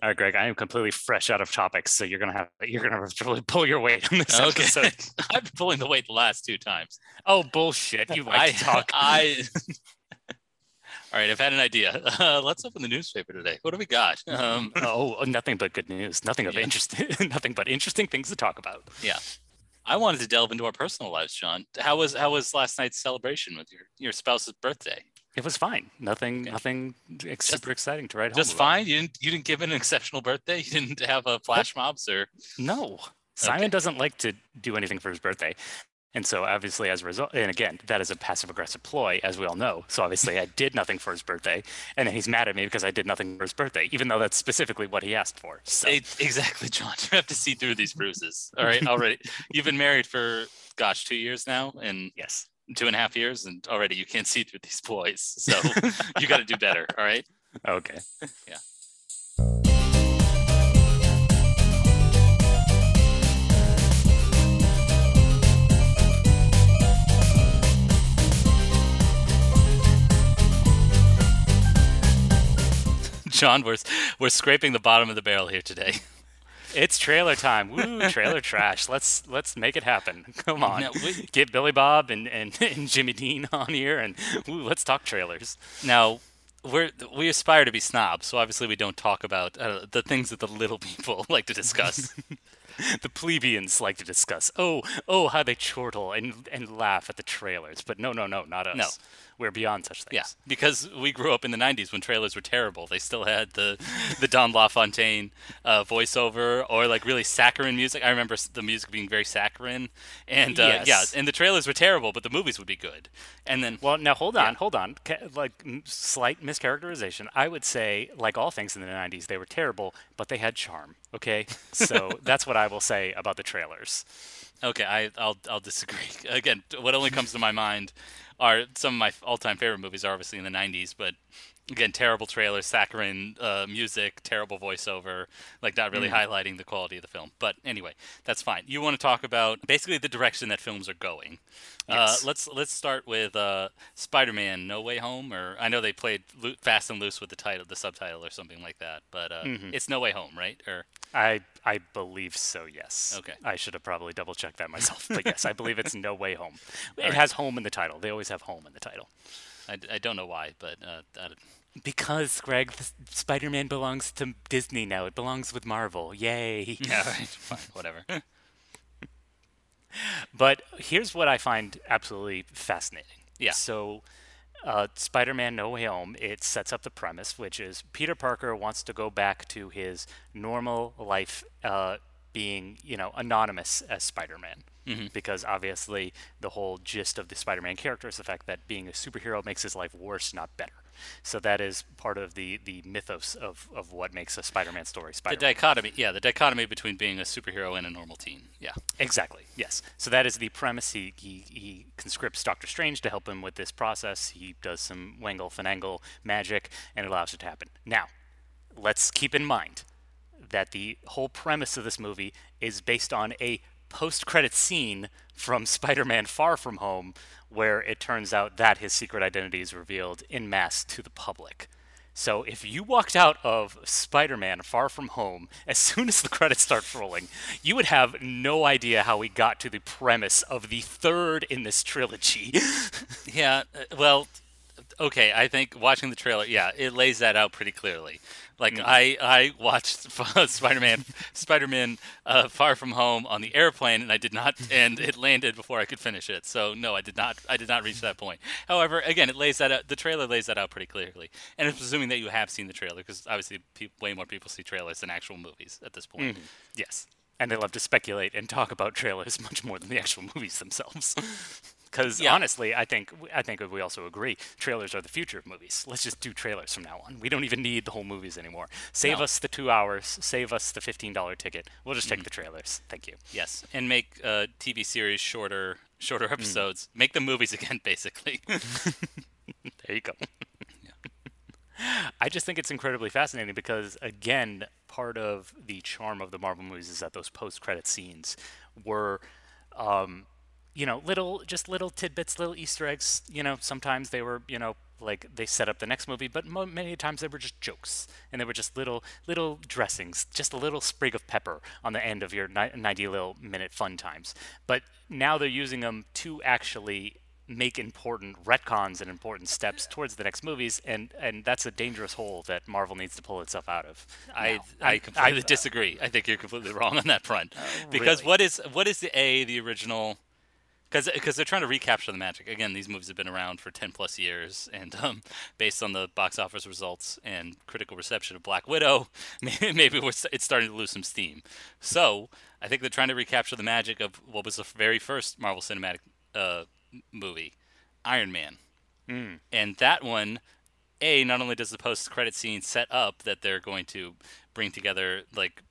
All right, Greg, I am completely fresh out of topics, so you're gonna have you're gonna have to really pull your weight on this Okay. episode. I've been pulling the weight the last two times. Oh bullshit! You like I to talk. I. All right, I've had an idea. Uh, let's open the newspaper today. What do we got? Um, oh, nothing but good news. Nothing of Yeah. interest. nothing but interesting things to talk about. Yeah, I wanted to delve into our personal lives, John. How was how was last night's celebration with your your spouse's birthday? It was fine. Nothing. Okay. Nothing ex- Just- super exciting to write home Just about. fine. You didn't you didn't give it an exceptional birthday. You didn't have a flash mobs or No, Simon Okay. doesn't like to do anything for his birthday. And so obviously as a result, and again, that is a passive aggressive ploy, as we all know. So obviously I did nothing for his birthday. And then he's mad at me because I did nothing for his birthday, even though that's specifically what he asked for. So exactly, John. You have to see through these bruises. All right, already. You've been married for gosh two years now, and yes. Two and a half years, and already you can't see through these boys. So you got to do better. All right. Okay. Yeah. John, we're we're scraping the bottom of the barrel here today. It's trailer time. Woo, trailer trash. Let's let's make it happen. Come on. Now, we- Get Billy Bob and, and, and Jimmy Dean on here and woo, let's talk trailers. Now, we're we aspire to be snobs, so obviously we don't talk about uh, the things that the little people like to discuss. the plebeians like to discuss. Oh, oh, how they chortle and and laugh at the trailers. But no, no, no, not us. No. We're beyond such things. yeah, because we grew up in the '90s when trailers were terrible. They still had the the Don LaFontaine uh, voiceover or like really saccharine music. I remember the music being very saccharine, and uh, yeah, and the trailers were terrible, but the movies would be good. And then Well, now hold on, Yeah. hold on. Ca- Like m- slight mischaracterization. I would say, like all things in the '90s, they were terrible, but they had charm. Okay, so that's what I will say about the trailers. Okay, I, I'll I'll disagree. Again, what only comes to my mind are some of my all-time favorite movies, are obviously in the '90s, but again, terrible trailers, saccharine uh, music, terrible voiceover, like not really highlighting the quality of the film. But anyway, that's fine. You want to talk about basically the direction that films are going. Yes. Uh, let's let's start with uh, Spider-Man: No Way Home, or I know they played fast and loose with the title, the subtitle, or something like that. But uh, it's No Way Home, right? Or I I believe so. Yes. Okay. I should have probably double checked that myself, but yes, I believe it's No Way Home. It right. has home in the title. They always have home in the title. I, I don't know why, but uh, Because Greg, Spider-Man belongs to Disney now. It belongs with Marvel. Yay! yeah, right, fine, whatever. But here's what I find absolutely fascinating. Yeah. So, uh, Spider-Man: No Way Home it sets up the premise, which is Peter Parker wants to go back to his normal life, uh, being you know anonymous as Spider-Man, because obviously the whole gist of the Spider-Man character is the fact that being a superhero makes his life worse, not better. So that is part of the the mythos of, of what makes a Spider-Man story The Spider-Man. dichotomy, yeah, the dichotomy between being a superhero and a normal teen. Yeah. Exactly. Yes. So that is the premise. He, he he conscripts Doctor Strange to help him with this process. He does some wangle finagle magic, and it allows it to happen. Now, let's keep in mind that the whole premise of this movie is based on a post-credit scene from Spider-Man: Far From Home, where it turns out that his secret identity is revealed in mass to the public. So if you walked out of Spider-Man Far From Home as soon as the credits start rolling, you would have no idea how we got to the premise of the third in this trilogy. Yeah. uh, Well, okay. I think watching the trailer, yeah, it lays that out pretty clearly. Like I, I watched Spider-Man, Spider-Man, uh, Far From Home on the airplane, and I did not, and it landed before I could finish it. So no, I did not, I did not reach that point. However, again, it lays that out. The trailer lays that out pretty clearly, and it's presuming that you have seen the trailer, because obviously, pe- way more people see trailers than actual movies at this point. yes. And they love to speculate and talk about trailers much more than the actual movies themselves. Because Yeah. honestly, I think I think we also agree trailers are the future of movies. Let's just do trailers from now on. We don't even need the whole movies anymore. Save No. us the two hours. Save us the fifteen dollar ticket. We'll just take the trailers. Thank you. Yes, and make uh, TV series shorter, shorter episodes. Make the movies again, basically. There you go. I just think it's incredibly fascinating because, again, part of the charm of the Marvel movies is that those post-credit scenes were, um, you know, little, just little tidbits, little Easter eggs. You know, sometimes they were, you know, like they set up the next movie, but mo- many times they were just jokes, and they were just little little dressings, just a little sprig of pepper on the end of your ni- 90 little minute fun times. But now they're using them to actually make important retcons and important steps towards the next movies, and and that's a dangerous hole that Marvel needs to pull itself out of. I now. I completely disagree. I think you're completely wrong on that front. Oh, because really? what is what is the a the original? Because because they're trying to recapture the magic. Again, these movies have been around for ten plus years, and um, based on the box office results and critical reception of Black Widow, maybe, maybe we're, it's starting to lose some steam. So I think they're trying to recapture the magic of what was the very first Marvel Cinematic uh, movie, Iron Man. And that one, a not only does the post credit scene set up that they're going to bring together like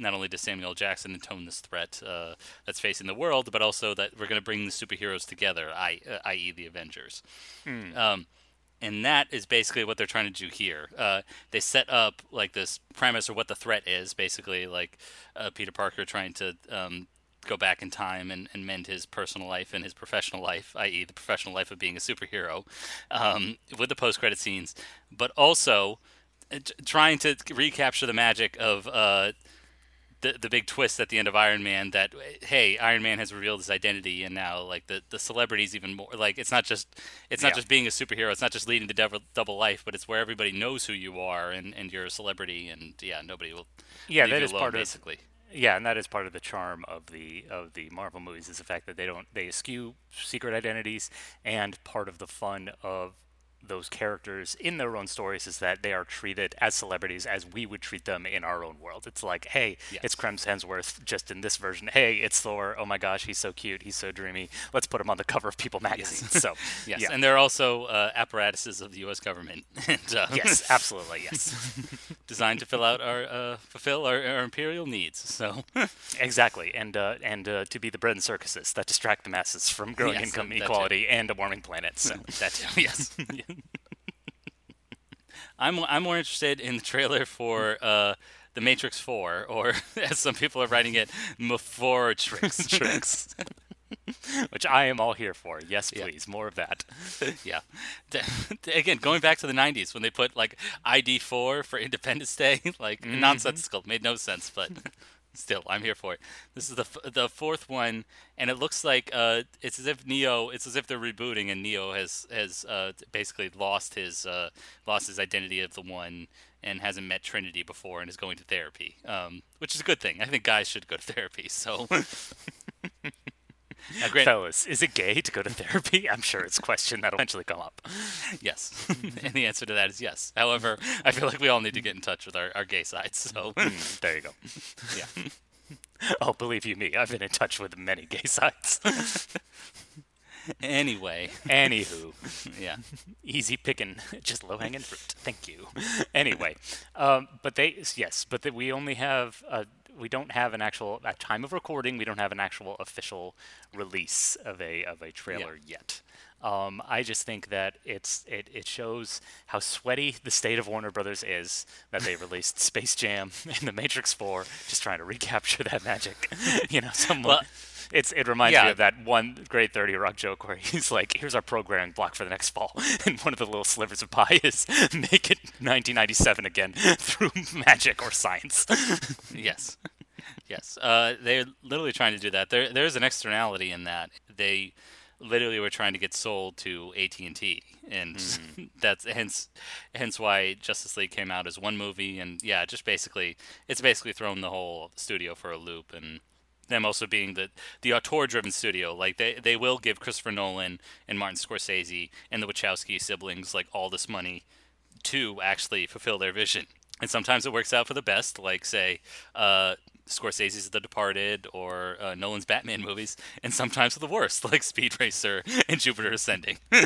not only does Samuel. Jackson atone this threat uh, that's facing the world, but also that we're going to bring the superheroes together, I, uh, i.e., the Avengers. Um, and that is basically what they're trying to do here. Uh, they set up like this premise or what the threat is, basically like uh, Peter Parker trying to um, go back in time and, and mend his personal life and his professional life, i.e., the professional life of being a superhero, um, with the post-credit scenes, but also uh, trying to recapture the magic of. Uh, the, the big twist at the end of Iron Man that hey Iron Man has revealed his identity and now like the the celebrities even more like it's not just it's not Yeah. just being a superhero it's not just leading the double, double life but it's where everybody knows who you are and, and you're a celebrity and yeah nobody will Yeah, that is alone, part of basically Yeah, and that is part of the charm of the of the Marvel movies is the fact that they don't they eschew secret identities, and part of the fun of those characters in their own stories is that they are treated as celebrities as we would treat them in our own world. It's like, hey, Yes. it's Chris Hemsworth just in this version. Hey, it's Thor. Oh my gosh, he's so cute. He's so dreamy. Let's put him on the cover of People magazine. So, yes yeah. and they're also uh, apparatuses of the U.S. government and uh, yes, absolutely, yes. designed to fill out our uh, fulfill our, our imperial needs so Exactly, and uh, and uh, to be the bread and circuses that distract the masses from growing Yes, income too. inequality and a warming planet. So that too, yes I'm I'm more interested in the trailer for uh, the Matrix Four, or as some people are writing it, Mafortrix. tricks, which I am all here for. Yes, Yeah. please, more of that. yeah. Again, going back to the '90s when they put like ID four for Independence Day, like nonsensical, made no sense, but still, I'm here for it. This is the f- the fourth one, and it looks like uh, it's as if Neo, it's as if they're rebooting, and Neo has has uh, basically lost his uh, lost his identity of the one. And hasn't met Trinity before, and is going to therapy, um, which is a good thing. I think guys should go to therapy. So, now, grant- Fellas, is it gay to go to therapy? I'm sure it's a question that'll eventually come up. Yes. and the answer to that is yes. However, I feel like we all need to get in touch with our, our gay sides. So, Mm, there you go. yeah. Oh, believe you me, I've been in touch with many gay sites. Anyway, Anywho, yeah. easy picking, just low hanging fruit. Thank you. Anyway, um, but they yes, but that we only have uh, we don't have an actual at time of recording. We don't have an actual official release of a of a trailer yet. Um, I just think that it's it, it shows how sweaty the state of Warner Brothers is that they released Space Jam and The Matrix Four, just trying to recapture that magic. you know, someone. Well, it's it reminds yeah. me of that one great Thirty Rock joke where he's like, "Here's our programming block for the next fall," and one of the little slivers of pie is make it 1997 again through magic or science. Yes. Yes. Uh, they're literally trying to do that. There, there's an externality in that. They literally we were trying to get sold to AT&T and hmm. that's hence hence why Justice League came out as one movie. And yeah, just basically it's basically thrown the whole studio for a loop. And them also being the the auteur driven studio. Like they they will give Christopher Nolan and Martin Scorsese and the Wachowski siblings like all this money to actually fulfill their vision. And sometimes it works out for the best, like say uh, Scorsese's The Departed or uh, Nolan's Batman movies, and sometimes for the worst, like Speed Racer and Jupiter Ascending.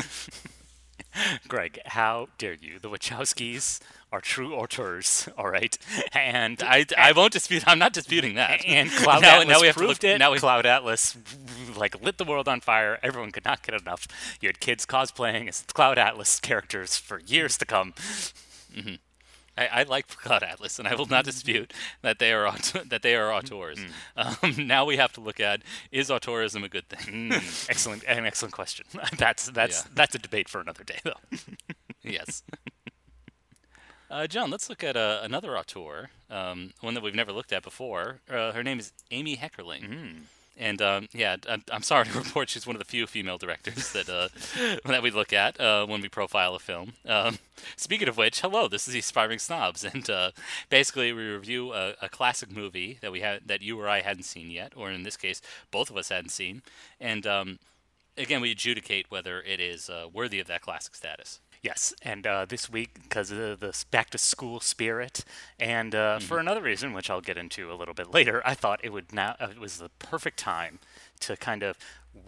Greg, how dare you? The Wachowskis are true auteurs, all right, and I, I won't dispute. I'm not disputing that. and Cloud now, Atlas now we have to proved look, it. Now we Cloud Atlas like lit the world on fire. Everyone could not get enough. You had kids cosplaying as Cloud Atlas characters for years to come. I, I like Cloud Atlas, and I will not dispute that they are aut- that they are auteurs. Um, now we have to look at is auteurism a good thing? Mm, excellent, an excellent question. That's that's Yeah. that's a debate for another day, though. yes. Uh, John, let's look at uh, another auteur, um, one that we've never looked at before. Uh, her name is Amy Heckerling. Mm. And um, yeah, I'm, I'm, sorry to report she's one of the few female directors that uh, that we look at uh, when we profile a film. Um, speaking of which, hello, this is Aspiring Snobs, and uh, basically we review a, a, classic movie that we had that you or I hadn't seen yet, or in this case, both of us hadn't seen, and um, again we adjudicate whether it is uh, worthy of that classic status. Yes, and uh, this week, because of the back to school spirit, and uh, mm-hmm. for another reason, which I'll get into a little bit later, I thought it would now uh, it was the perfect time to kind of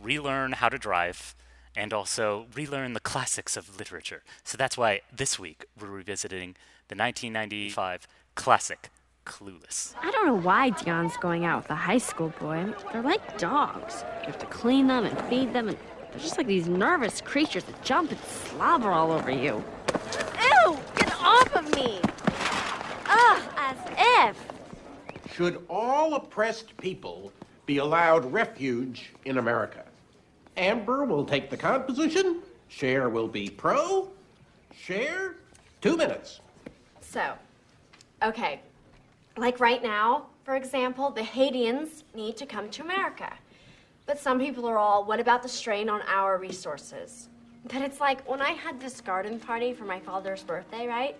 relearn how to drive and also relearn the classics of literature. So that's why this week we're revisiting the 1995 classic Clueless. I don't know why Dionne's going out with a high school boy. They're like dogs. You have to clean them and feed them and they're just like these nervous creatures that jump and slobber all over you. Ew! Get off of me! Ugh, as if. Should all oppressed people be allowed refuge in America? Amber will take the con position. Cher will be pro. Cher, two minutes. So, okay. Like right now, for example, the Haitians need to come to America. But some people are all, what about the strain on our resources? But it's like when I had this garden party for my father's birthday, right?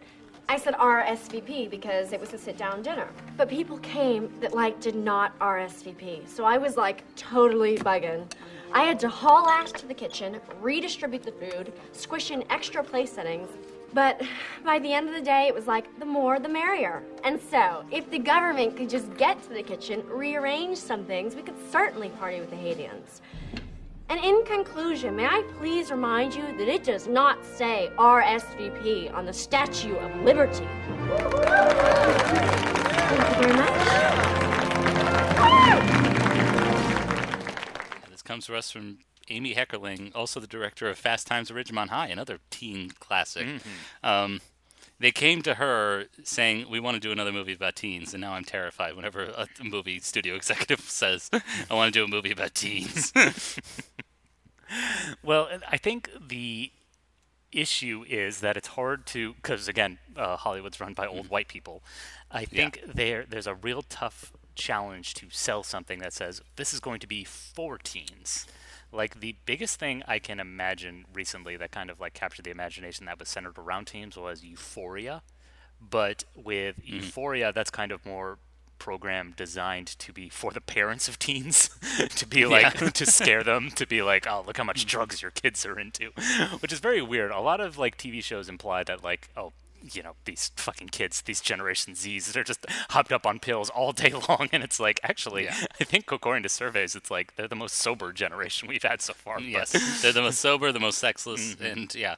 I said RSVP because it was a sit down dinner. But people came that like did not RSVP. So I was like totally bugging. I had to haul ass to the kitchen, redistribute the food, squish in extra place settings, but by the end of the day, it was like the more the merrier. And so, if the government could just get to the kitchen, rearrange some things, we could certainly party with the Haitians. And in conclusion, may I please remind you that it does not say RSVP on the Statue of Liberty. Thank you very much. This comes to us from Amy Heckerling, also the director of Fast Times at Ridgemont High, another teen classic. Mm-hmm. Um, they came to her saying, "We want to do another movie about teens," and now I'm terrified whenever a movie studio executive says, "I want to do a movie about teens." well, I think the issue is that it's hard to because again, uh, Hollywood's run by old mm-hmm. white people. I think yeah. there there's a real tough challenge to sell something that says this is going to be for teens like the biggest thing I can imagine recently that kind of like captured the imagination that was centered around teams was Euphoria. But with mm-hmm. Euphoria, that's kind of more program designed to be for the parents of teens to be like yeah. to scare them to be like oh look how much mm. drugs your kids are into which is very weird a lot of like tv shows imply that like oh you know these fucking kids these generation z's they're just hopped up on pills all day long and it's like actually yeah. i think according to surveys it's like they're the most sober generation we've had so far yes they're the most sober the most sexless mm-hmm. and yeah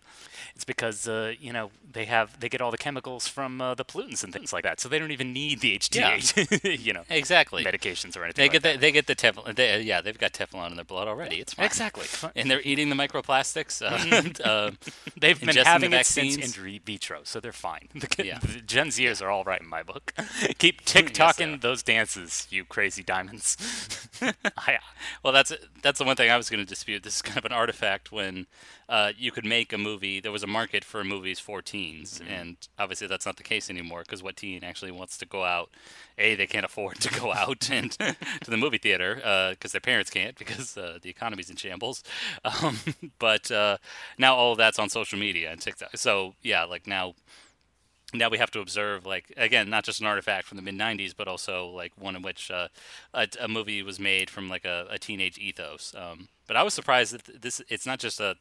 it's because uh, you know they have they get all the chemicals from uh, the pollutants and things like that, so they don't even need the HGH, yeah. you know, exactly medications or anything. They like get the, that. they get the Teflon. They, yeah, they've got Teflon in their blood already. It's fine. exactly, and they're eating the microplastics. Uh, mm-hmm. uh they've been having the it since in vitro, so they're fine. The, yeah. the Gen Zers are all right in my book. Keep TikToking yes, those dances, you crazy diamonds. well, that's that's the one thing I was going to dispute. This is kind of an artifact when uh, you could make a movie. There was a market for movies for teens, mm-hmm. and obviously that's not the case anymore because what teen actually wants to go out? A, they can't afford to go out and to the movie theater because uh, their parents can't because uh, the economy's in shambles. Um, but uh, now all of that's on social media and TikTok. So yeah, like now now we have to observe like again not just an artifact from the mid 90s but also like one in which uh, a, a, movie was made from like a, a teenage ethos um, but i was surprised that this it's not just a,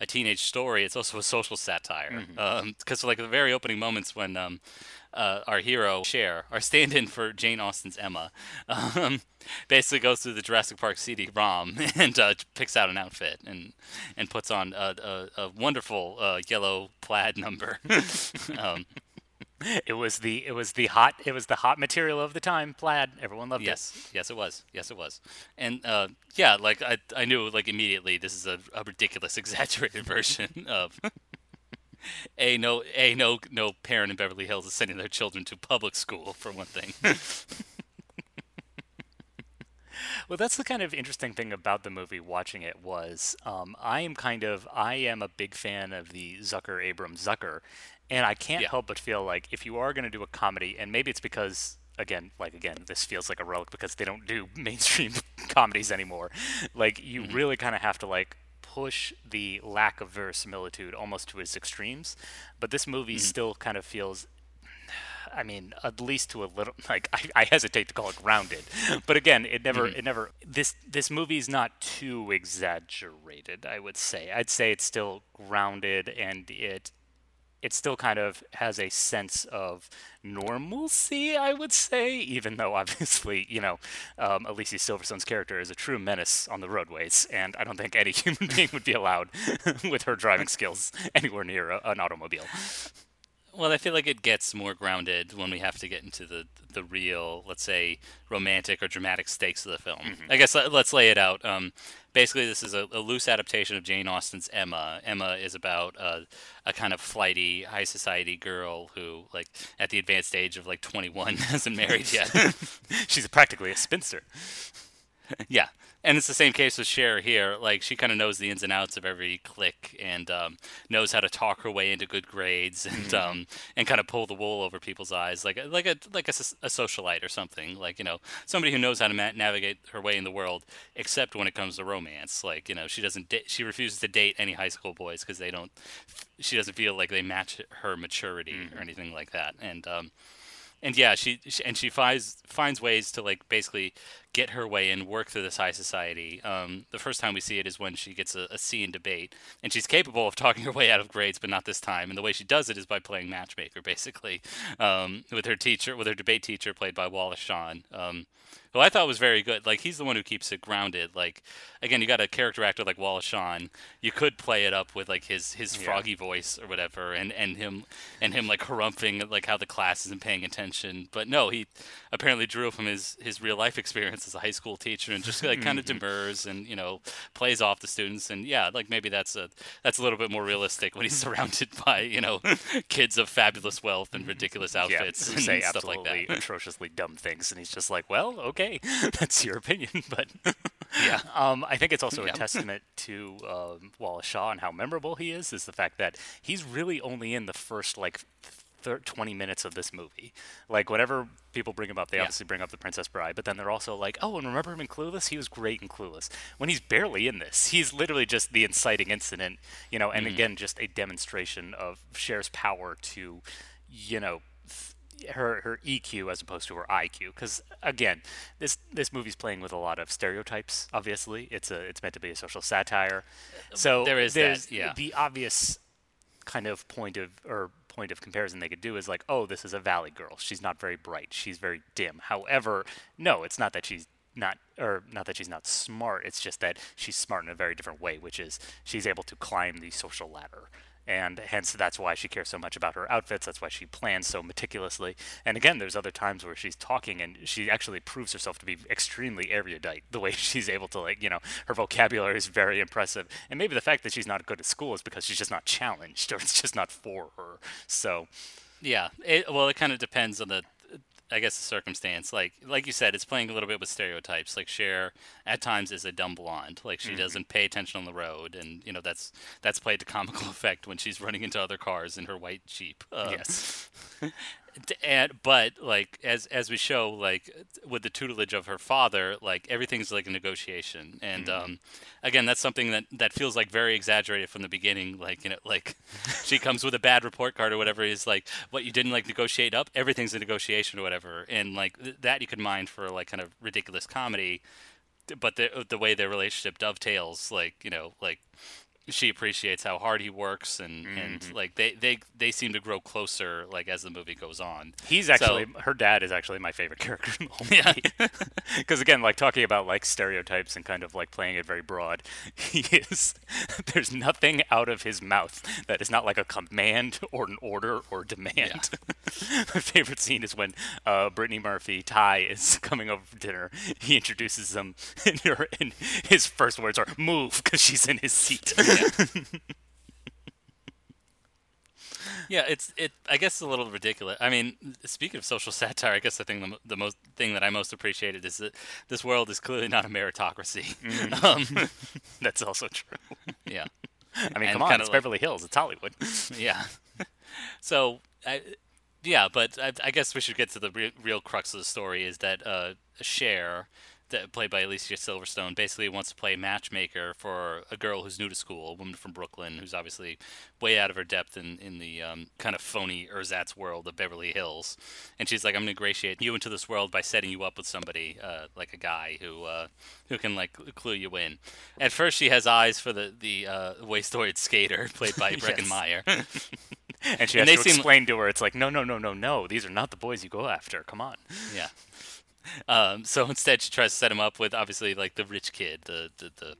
a teenage story it's also a social satire because mm-hmm. um, like the very opening moments when um, uh, our hero Cher, our stand-in for Jane Austen's Emma, um, basically goes through the Jurassic Park CD-ROM and uh, picks out an outfit and and puts on a, a, a wonderful uh, yellow plaid number. it was the it was the hot it was the hot material of the time plaid. Everyone loved yes. it. Yes yes it was. Yes it was. And uh, yeah like I, I knew like immediately this is a, a ridiculous exaggerated version of a no a no no parent in beverly hills is sending their children to public school for one thing Well, that's the kind of interesting thing about the movie. Watching it was, um, I am kind of, I am a big fan of the Zucker Abrahams Zucker, and I can't Yeah. help but feel like if you are going to do a comedy, and maybe it's because. Again, like again, this feels like a relic because they don't do mainstream comedies anymore. Like you Mm-hmm. really kind of have to like push the lack of verisimilitude almost to its extremes. But this movie Mm-hmm. still kind of feels I mean, at least to a little like I, I hesitate to call it grounded, but again, it never Mm-hmm. it never this this movie is not too exaggerated. I would say I'd say it's still grounded and it it still kind of has a sense of normalcy. I would say, even though obviously you know um, Alicia Silverstone's character is a true menace on the roadways, and I don't think any human being would be allowed with her driving skills anywhere near a, an automobile. Well, I feel like it gets more grounded when we have to get into the the real, let's say, romantic or dramatic stakes of the film. I guess let, us lay it out. Um, basically, this is a, a loose adaptation of Jane Austen's Emma. Emma is about uh, a kind of flighty, high society girl who, like, at the advanced age of like 21, hasn't married yet. She's practically a spinster. Yeah, and it's the same case with Cher here. Like she kind of knows the ins and outs of every clique and um, knows how to talk her way into good grades and um, and kind of pull the wool over people's eyes, like a- like a like a, a socialite or something. Like you know somebody who knows how to ma- navigate her way in the world, except when it comes to romance. Like you know she doesn't da- she refuses to date any high school boys because they don't. She doesn't feel like they match her maturity or anything like that, and. Um, and yeah, she, she and she finds finds ways to like basically get her way and work through this high society. Um, the first time we see it is when she gets a, a C in debate, and she's capable of talking her way out of grades, but not this time. And the way she does it is by playing matchmaker, basically, um, with her teacher, with her debate teacher, played by Wallace Shawn. Um, who I thought was very good. Like he's the one who keeps it grounded. Like again, you got a character actor like Wallace Shawn. You could play it up with like his his froggy voice or whatever, and and him and him like harumphing like how the class isn't paying attention. But no, he apparently drew from his his real life experience as a high school teacher and just like kind of demurs and you know plays off the students. And yeah, like maybe that's a that's a little bit more realistic when he's surrounded by you know kids of fabulous wealth and ridiculous outfits yeah, and say stuff like that. atrociously dumb things, and he's just like, "Well, okay, that's your opinion." But Yeah. um, I think it's also Yeah. a testament to um, Wallace Shawn and how memorable he is. Is the fact that he's really only in the first like. Thir 20 minutes of this movie. Like, whenever people bring him up, they Yeah. obviously bring up The Princess Bride, but then they're also like, oh, and remember him in Clueless? He was great in Clueless. When he's barely in this, he's literally just the inciting incident, you know, and mm-hmm. again, just a demonstration of Cher's power to, you know, her her EQ as opposed to her IQ because again this this movie's playing with a lot of stereotypes obviously it's a it's meant to be a social satire uh, so There is that, there's yeah. the obvious kind of point of or point of comparison they could do is like oh this is a valley girl. She's not very bright. She's very dim. However no it's not that she's not or not that she's not smart. It's just that she's smart in a very different way which is she's able to climb the social ladder and hence that's why she cares so much about her outfits that's why she plans so meticulously. And again there's other times where she's talking and she actually proves herself to be extremely erudite. The way she's able to like you know her vocabulary is very impressive. And maybe the fact that she's not good at school is because she's just not challenged or it's just not for her. So Yeah. It, well, it kind of depends on the, I guess, the circumstance. Like, like you said, it's playing a little bit with stereotypes. Like Cher, at times, is a dumb blonde. Like she doesn't pay attention on the road, and you know that's that's played to comical effect when she's running into other cars in her white Jeep. Uh, yes and but like as as we show like with the tutelage of her father like everything's like a negotiation. And um again that's something that that feels like very exaggerated from the beginning like you know like she comes with a bad report card or whatever is like what you didn't like negotiate up? Everything's a negotiation or whatever. And like th- that you could mind for like kind of ridiculous comedy but the the way their relationship dovetails like you know like she appreciates how hard he works and and like they they they seem to grow closer like as the movie goes on He's So- actually her dad is actually my favorite character in the whole movie. Because again, like talking about like stereotypes and kind of like playing it very broad, he is. There's nothing out of his mouth that is not like a command or an order or demand. my favorite scene is when uh, Brittany Murphy Tai is coming over for dinner. He introduces them, and, her, and his first words are "move" because she's in his seat. Yeah, it's it. I guess it's a little ridiculous. I mean, speaking of social satire, I guess the thing the, the most thing that I most appreciated is that this world is clearly not a meritocracy. Um, That's also true. yeah, I mean, And come on, it's like- Beverly Hills. It's Hollywood. yeah. so, I, yeah, but I, I guess we should get to the re- real crux of the story. Is that uh, Cher, that played by Alicia Silverstone, basically wants to play matchmaker for a girl who's new to school, a woman from Brooklyn who's obviously way out of her depth in in the um, kind of phony ersatz world of Beverly Hills, and she's like, I'm gonna ingratiate you into this world by setting you up with somebody uh, like a guy who uh, who can like clue you in. At first, she has eyes for the the uh, wastoid skater played by Breckin Yes. Meyer. And she And has they to seem- explain to her, it's like, no, no, no, no, no. These are not the boys you go after. Come on. Yeah. Um, so instead, she tries to set him up with obviously like the rich kid, the the the,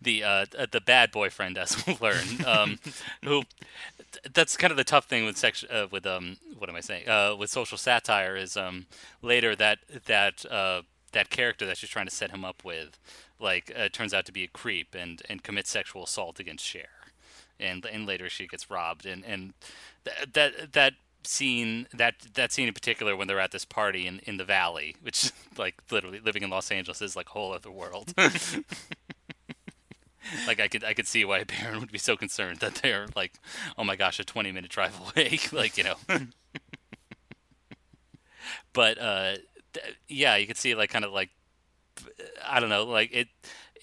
the uh, uh, the bad boyfriend, as we'll learn. Um, who that's kind of the tough thing with sex uh, with um what am I saying uh, with social satire is um later that that uh, that character that she's trying to set him up with like uh, turns out to be a creep and and commits sexual assault against Cher and and later she gets robbed and and th- that that scene that that scene in particular when they're at this party in in the valley which like literally living in Los Angeles is like a whole other world. Like I could I could see why a parent would be so concerned that they're like oh my gosh a 20 minute drive away like you know. But uh th- yeah you could see like kind of like I don't know, like it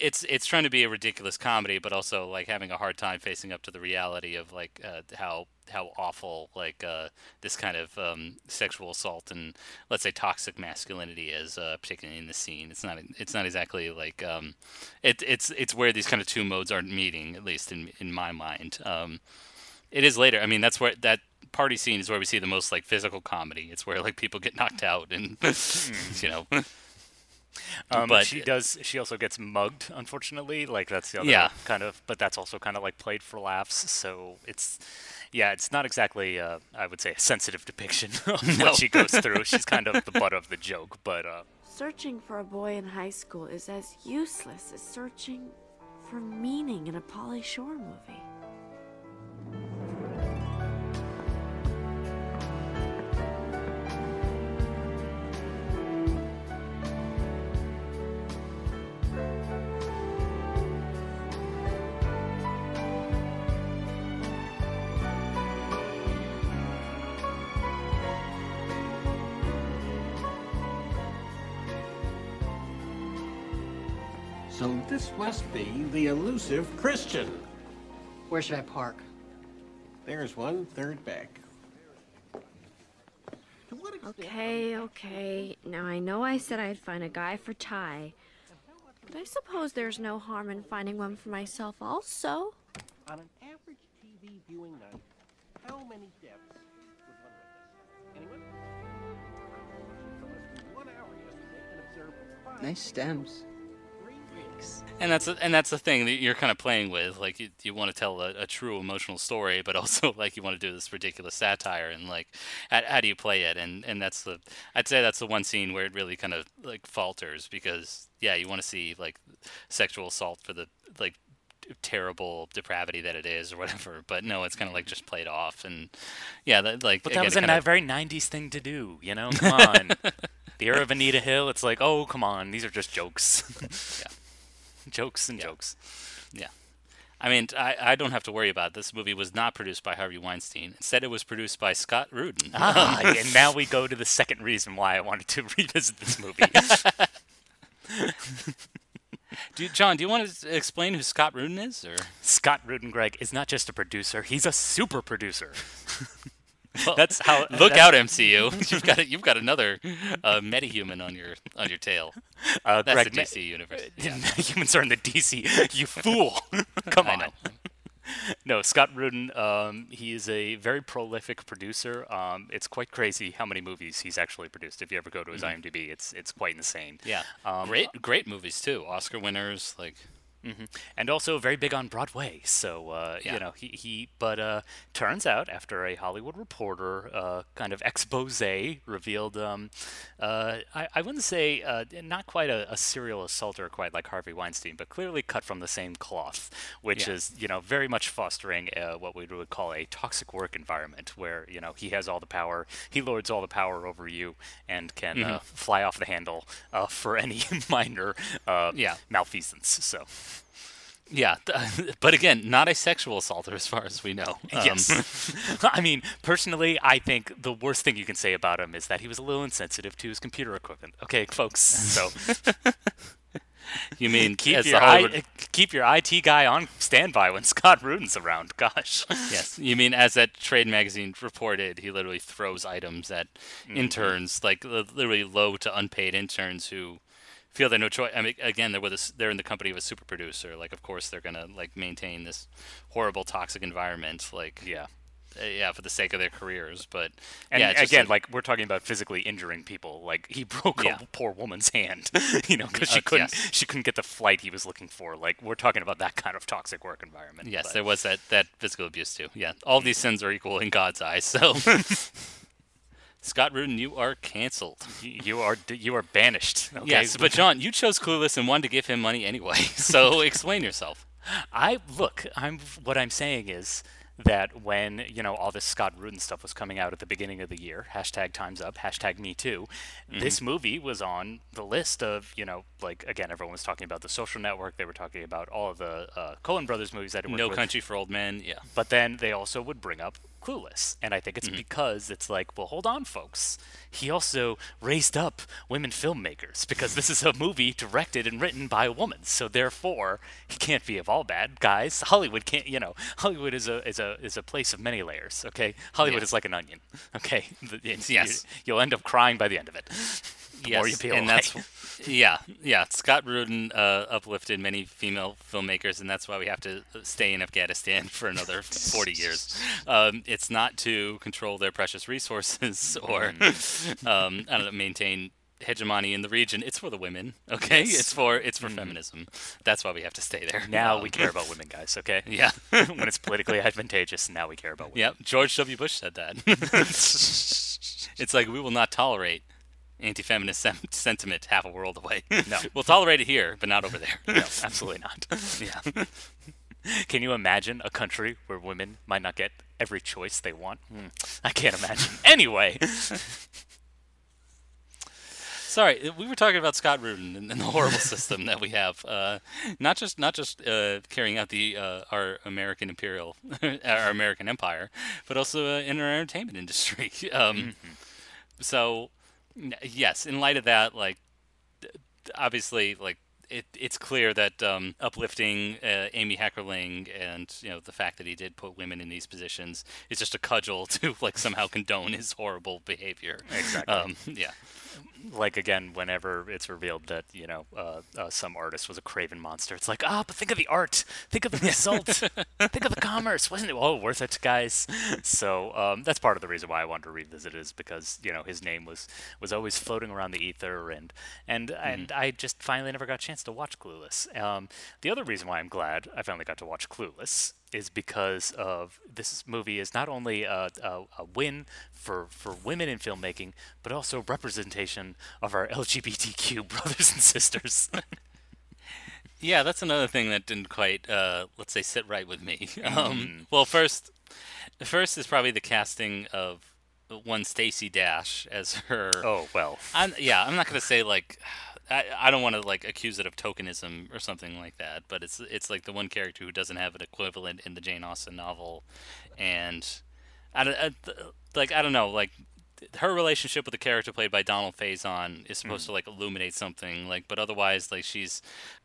it's it's trying to be a ridiculous comedy, but also like having a hard time facing up to the reality of like uh, how how awful like uh, this kind of um, sexual assault and let's say toxic masculinity is, uh, particularly in the scene. It's not it's not exactly like um, it, it's it's where these kind of two modes aren't meeting, at least in in my mind. Um, it is later. I mean, that's where that party scene is where we see the most like physical comedy. It's where like people get knocked out and you know. Um, But- she does. She also gets mugged, unfortunately. Like that's the other Yeah. kind of. But that's also kind of like played for laughs. So it's, yeah, it's not exactly. Uh, I would say a sensitive depiction of No. what she goes through. She's kind of the butt of the joke. But uh, Searching for a boy in high school is as useless as searching for meaning in a Pauly Shore movie. So this must be the elusive Christian. Where should I park? There's one third back. To what extent- Okay, okay. Now I know I said I'd find a guy for Tai, but I suppose there's no harm in finding one for myself also. On an average TV viewing night, how many deaths would one witness? Anyone? For less than one hour yesterday, and observed five Nice stems. Three weeks. And that's and that's the thing that you're kind of playing with. Like you, you want to tell a, a true emotional story, but also like you want to do this ridiculous satire. And like, how, how do you play it? And and that's the I'd say that's the one scene where it really kind of like falters because yeah, you want to see like sexual assault for the like terrible depravity that it is or whatever. But no, it's kind of like just played off. And yeah, that, like but again, that was a kinda- very '90s thing to do. You know, come on. the era of Anita Hill. It's like, oh, come on. These are just jokes. Yeah. jokes and jokes. Yeah. I mean, I, I don't have to worry about it. this. Movie was not produced by Harvey Weinstein. Instead, it was produced by Scott Rudin. Ah, and now we go to the second reason why I wanted to revisit this movie. Do you, John, do you want to explain who Scott Rudin is? Or Scott Rudin Greg, is not just a producer; he's a super producer. Well, That's how. look that's- out, MCU! You've got you've got another uh, metahuman on your on your tail. Uh, That's Greg, the DC universe. Yeah, humans are in the DC. You fool! Come on. No, Scott Rudin. Um, he is a very prolific producer. Um, it's quite crazy how many movies he's actually produced. If you ever go to his IMDb, it's it's quite insane. Yeah, Um, great great movies too. Oscar winners like and also very big on Broadway. So uh, Yeah. you know he, he but uh, turns out after a Hollywood Reporter uh, kind of expose revealed, um, uh, I, I wouldn't say uh, not quite a, a serial assaulter quite like Harvey Weinstein, but clearly cut from the same cloth, which Yeah. is you know very much fostering uh, what we would call a toxic work environment where you know he has all the power, he lords all the power over you, and can uh, fly off the handle uh, for any minor uh, Yeah. malfeasance. So. Yeah, but again, not a sexual assaulter as far as we know. Um, Yes. I mean, personally, I think the worst thing you can say about him is that he was a little insensitive to his computer equipment. Okay, folks. So You mean keep your Hollywood, I, keep your IT guy on standby when Scott Rudin's around. Gosh. yes, you mean as that trade magazine reported, he literally throws items at Mm-hmm. interns, like literally low to unpaid interns who feel they no choice. I mean, again, they're with a s they're in the company of a super producer. Like, of course, they're gonna like maintain this horrible, toxic environment. Like, Yeah. uh, yeah, for the sake of their careers. But And yeah, again, a- like we're talking about physically injuring people. Like he broke Yeah. a poor woman's hand, you know, because she Uh, couldn't yes. she couldn't get the flight he was looking for. Like we're talking about that kind of toxic work environment. Yes, but- there was that, that physical abuse too. Yeah, all these sins are equal in God's eyes. So, Scott Rudin, you are canceled. you are you are banished. Okay? Yes, but John, you chose Clueless and wanted to give him money anyway. So explain yourself. I look. I'm what I'm saying is that when you know all this Scott Rudin stuff was coming out at the beginning of the year, hashtag Times Up, hashtag Me Too, this movie was on the list of you know like again everyone was talking about the Social Network. They were talking about all of the uh, Coen Brothers movies that it No with. Country for Old Men. Yeah. But then they also would bring up Clueless. And I think it's mm-hmm. because it's like, well, hold on, folks. He also raised up women filmmakers because this is a movie directed and written by a woman. So therefore, he can't be of all bad guys. Hollywood can't, you know, Hollywood is a is a is a place of many layers. Okay, Hollywood Yeah. is like an onion. Okay, it's- Yes. you, will end up crying by the end of it. The yes, more you peel and that's yeah, yeah. Scott Rudin uh, uplifted many female filmmakers, and that's why we have to stay in Afghanistan for another 40 years. Um, it's not to control their precious resources or Mm. um, I don't know, maintain hegemony in the region. It's for the women. Okay, Yes. it's for it's for feminism. That's why we have to stay there. now Um, we care about women, guys. Okay. Yeah. when it's politically advantageous, now we care about women. Yep, George W. Bush said that. it's like we will not tolerate anti-feminist sem- sentiment half a world away. No. we'll tolerate it here, but not over there. No, absolutely not. yeah, Can you imagine a country where women might not get every choice they want? Hmm, I can't imagine. Anyway, sorry, uh, we were talking about Scott Rudin and, and the horrible system that we have. Uh, not just not just uh, carrying out the uh, our American imperial, our American empire, but also uh, in our entertainment industry. Um, So, n- yes, in light of that, like obviously like it, it's clear that um, uplifting uh, Amy Heckerling and you know the fact that he did put women in these positions is just a cudgel to like somehow condone his horrible behavior. Exactly. Um, yeah. Like again, whenever it's revealed that you know uh, uh, some artist was a craven monster, it's like ah, but think of the art, think of the result, think of the commerce, wasn't it all worth it, guys? So um, that's part of the reason why I wanted to revisit it is because you know his name was was always floating around the ether, and and and I just finally never got a chance to watch Clueless. Um, the other reason why I'm glad I finally got to watch Clueless is because of this movie is not only a, a, a win for, for women in filmmaking, but also representation of our LGBTQ brothers and sisters. Yeah, that's another thing that didn't quite, uh, let's say, sit right with me. Um, well, first, first is probably the casting of one Stacey Dash as her. oh well, I'm, yeah, I'm not gonna say like, I, I don't want to like accuse it of tokenism or something like that, but it's it's like the one character who doesn't have an equivalent in the Jane Austen novel, and I, don't- I like I don't know like her relationship with the character played by Donald Faison is supposed to like illuminate something like but otherwise like she's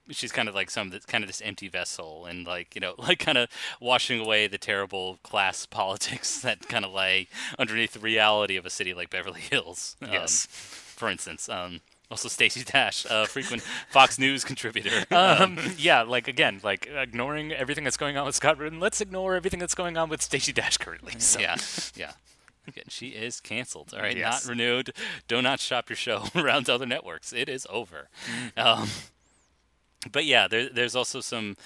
she's kind of like some kind of this empty vessel and like you know like kind of washing away the terrible class politics that kind of lay underneath the reality of a city like Beverly Hills um, Yes. for instance um also Stacey Dash, a frequent Fox News contributor. um, yeah, like again, like ignoring everything that's going on with Scott Rudin, let's ignore everything that's going on with Stacey Dash currently. So. Yeah, yeah. Again, she is canceled. All right, Yes. not renewed. Do not shop your show around other networks. It is over. Mm-hmm. Um, but yeah, there, there's also some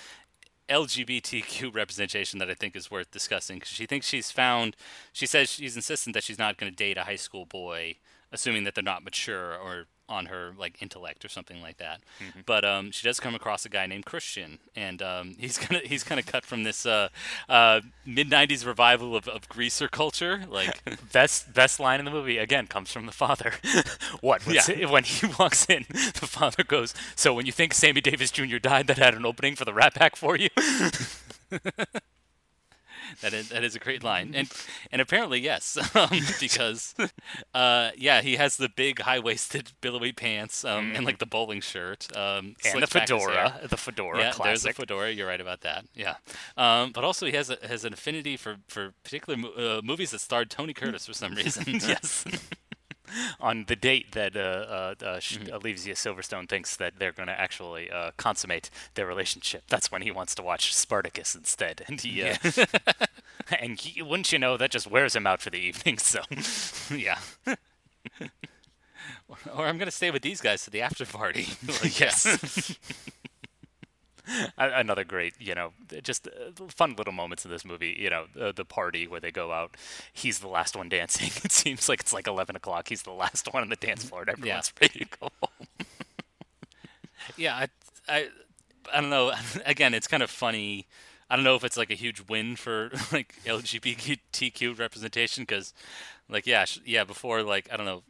LGBTQ representation that I think is worth discussing because she thinks she's found. She says she's insistent that she's not going to date a high school boy, assuming that they're not mature or on her like intellect or something like that. Mm-hmm. But um, she does come across a guy named Christian, and um, he's gonna he's kind of cut from this uh, uh, mid '90s revival of, of greaser culture. Like, Best best line in the movie again comes from the father. what? Yeah. Sa- when he walks in, the father goes, "So when you think Sammy Davis Jr. died, that had an opening for the Rat Pack for you?" That is, that is a great line, and and apparently yes, um, because uh, yeah, he has the big high waisted billowy pants um, and like the bowling shirt, um, and the slicked back his hair. fedora, the fedora Yeah, there's a fedora. You're right about that. Yeah, um, but also he has a, has an affinity for for particular mo- uh, movies that starred Tony Curtis for some reason. yes. On the date that uh, uh, uh, Mm-hmm. Silverstone thinks that they're going to actually uh, consummate their relationship, that's when he wants to watch Spartacus instead. And he, uh, and he, wouldn't you know, that just wears him out for the evening. So, yeah. or, or I'm gonna stay with these guys to the after party. Like, yes. Another great, you know, just uh, fun little moments in this movie. You know, uh, the party where they go out. He's the last one dancing. It seems like it's like 11 o'clock. He's the last one on the dance floor, and everyone's ready to go home. Yeah, I, I, I don't know. Again, it's kind of funny. I don't know if it's like a huge win for like LGBTQ representation because, like, yeah, sh- yeah, before like I don't know,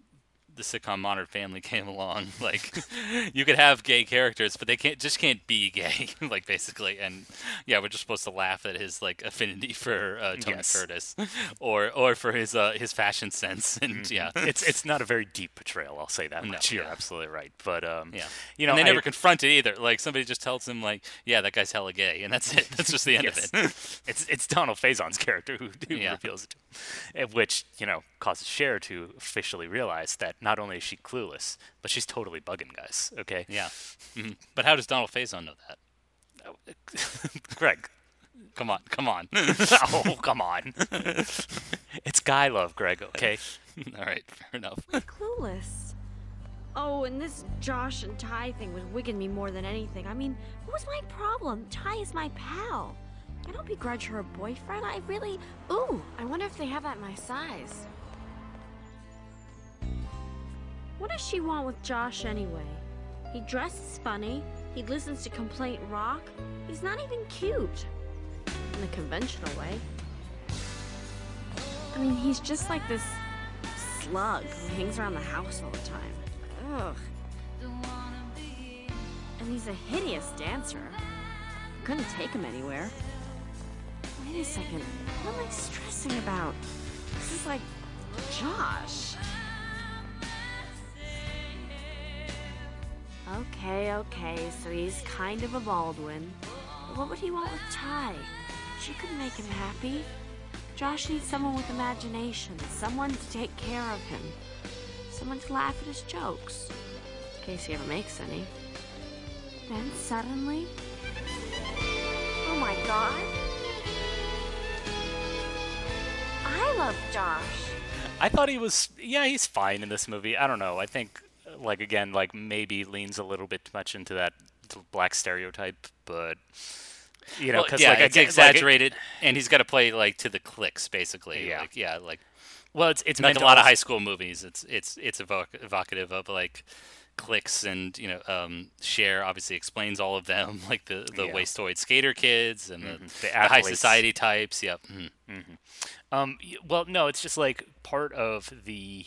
the sitcom Modern Family came along, like you could have gay characters, but they can't just can't be gay, like basically. And yeah, we're just supposed to laugh at his like affinity for uh, Tony Yes. Curtis, or or for his uh, his fashion sense, and yeah, It's it's not a very deep portrayal. I'll say that No, much. You're yeah. absolutely right. But um, Yeah, you know, and they I- never confront it either. Like somebody just tells him, like, "Yeah, that guy's hella gay," and that's it. That's just the end Yes. of it. it's it's Donald Faison's character who, who Yeah. reveals it to him, eh, which you know causes Cher to officially realize that not only is she clueless, but she's totally bugging guys. Okay, yeah, Mhm. but how does Donald Faison know that? Greg. Come on, come on. oh come on, it's guy love, Greg. Okay, All right, fair enough. Clueless. Oh, and this Josh and Tai thing was wigging me more than anything. I mean, what was my problem? Tai is my pal. I don't begrudge her a boyfriend. I really. Ooh, I wonder if they have that my size. What does she want with Josh anyway? He dresses funny. He listens to complaint rock. He's not even cute. In the conventional way. I mean, he's just like this slug who hangs around the house all the time. Ugh. And he's a hideous dancer. Couldn't take him anywhere. Wait a second. What am I stressing about? This is like Josh. Okay, okay, so he's kind of a Baldwin. But what would he want with Tai? She could make him happy. Josh needs someone with imagination, someone to take care of him, someone to laugh at his jokes, in case he ever makes any. Then suddenly. Oh my god! I love Josh. I thought he was yeah he's fine in this movie. I don't know. I think like again like maybe leans a little bit too much into that black stereotype, but you know Well, because yeah, like it's again- like, it- exaggerated, and he's got to play like to the clicks, basically. Yeah. like, yeah, like well, it's it's like a lot of high school movies. It's it's it's evoc- evocative of like clicks and you know um Cher obviously explains all of them like the the Yeah. wastoid skater kids and the, The the high society types yep mhm. Um, well, no, it's just like part of the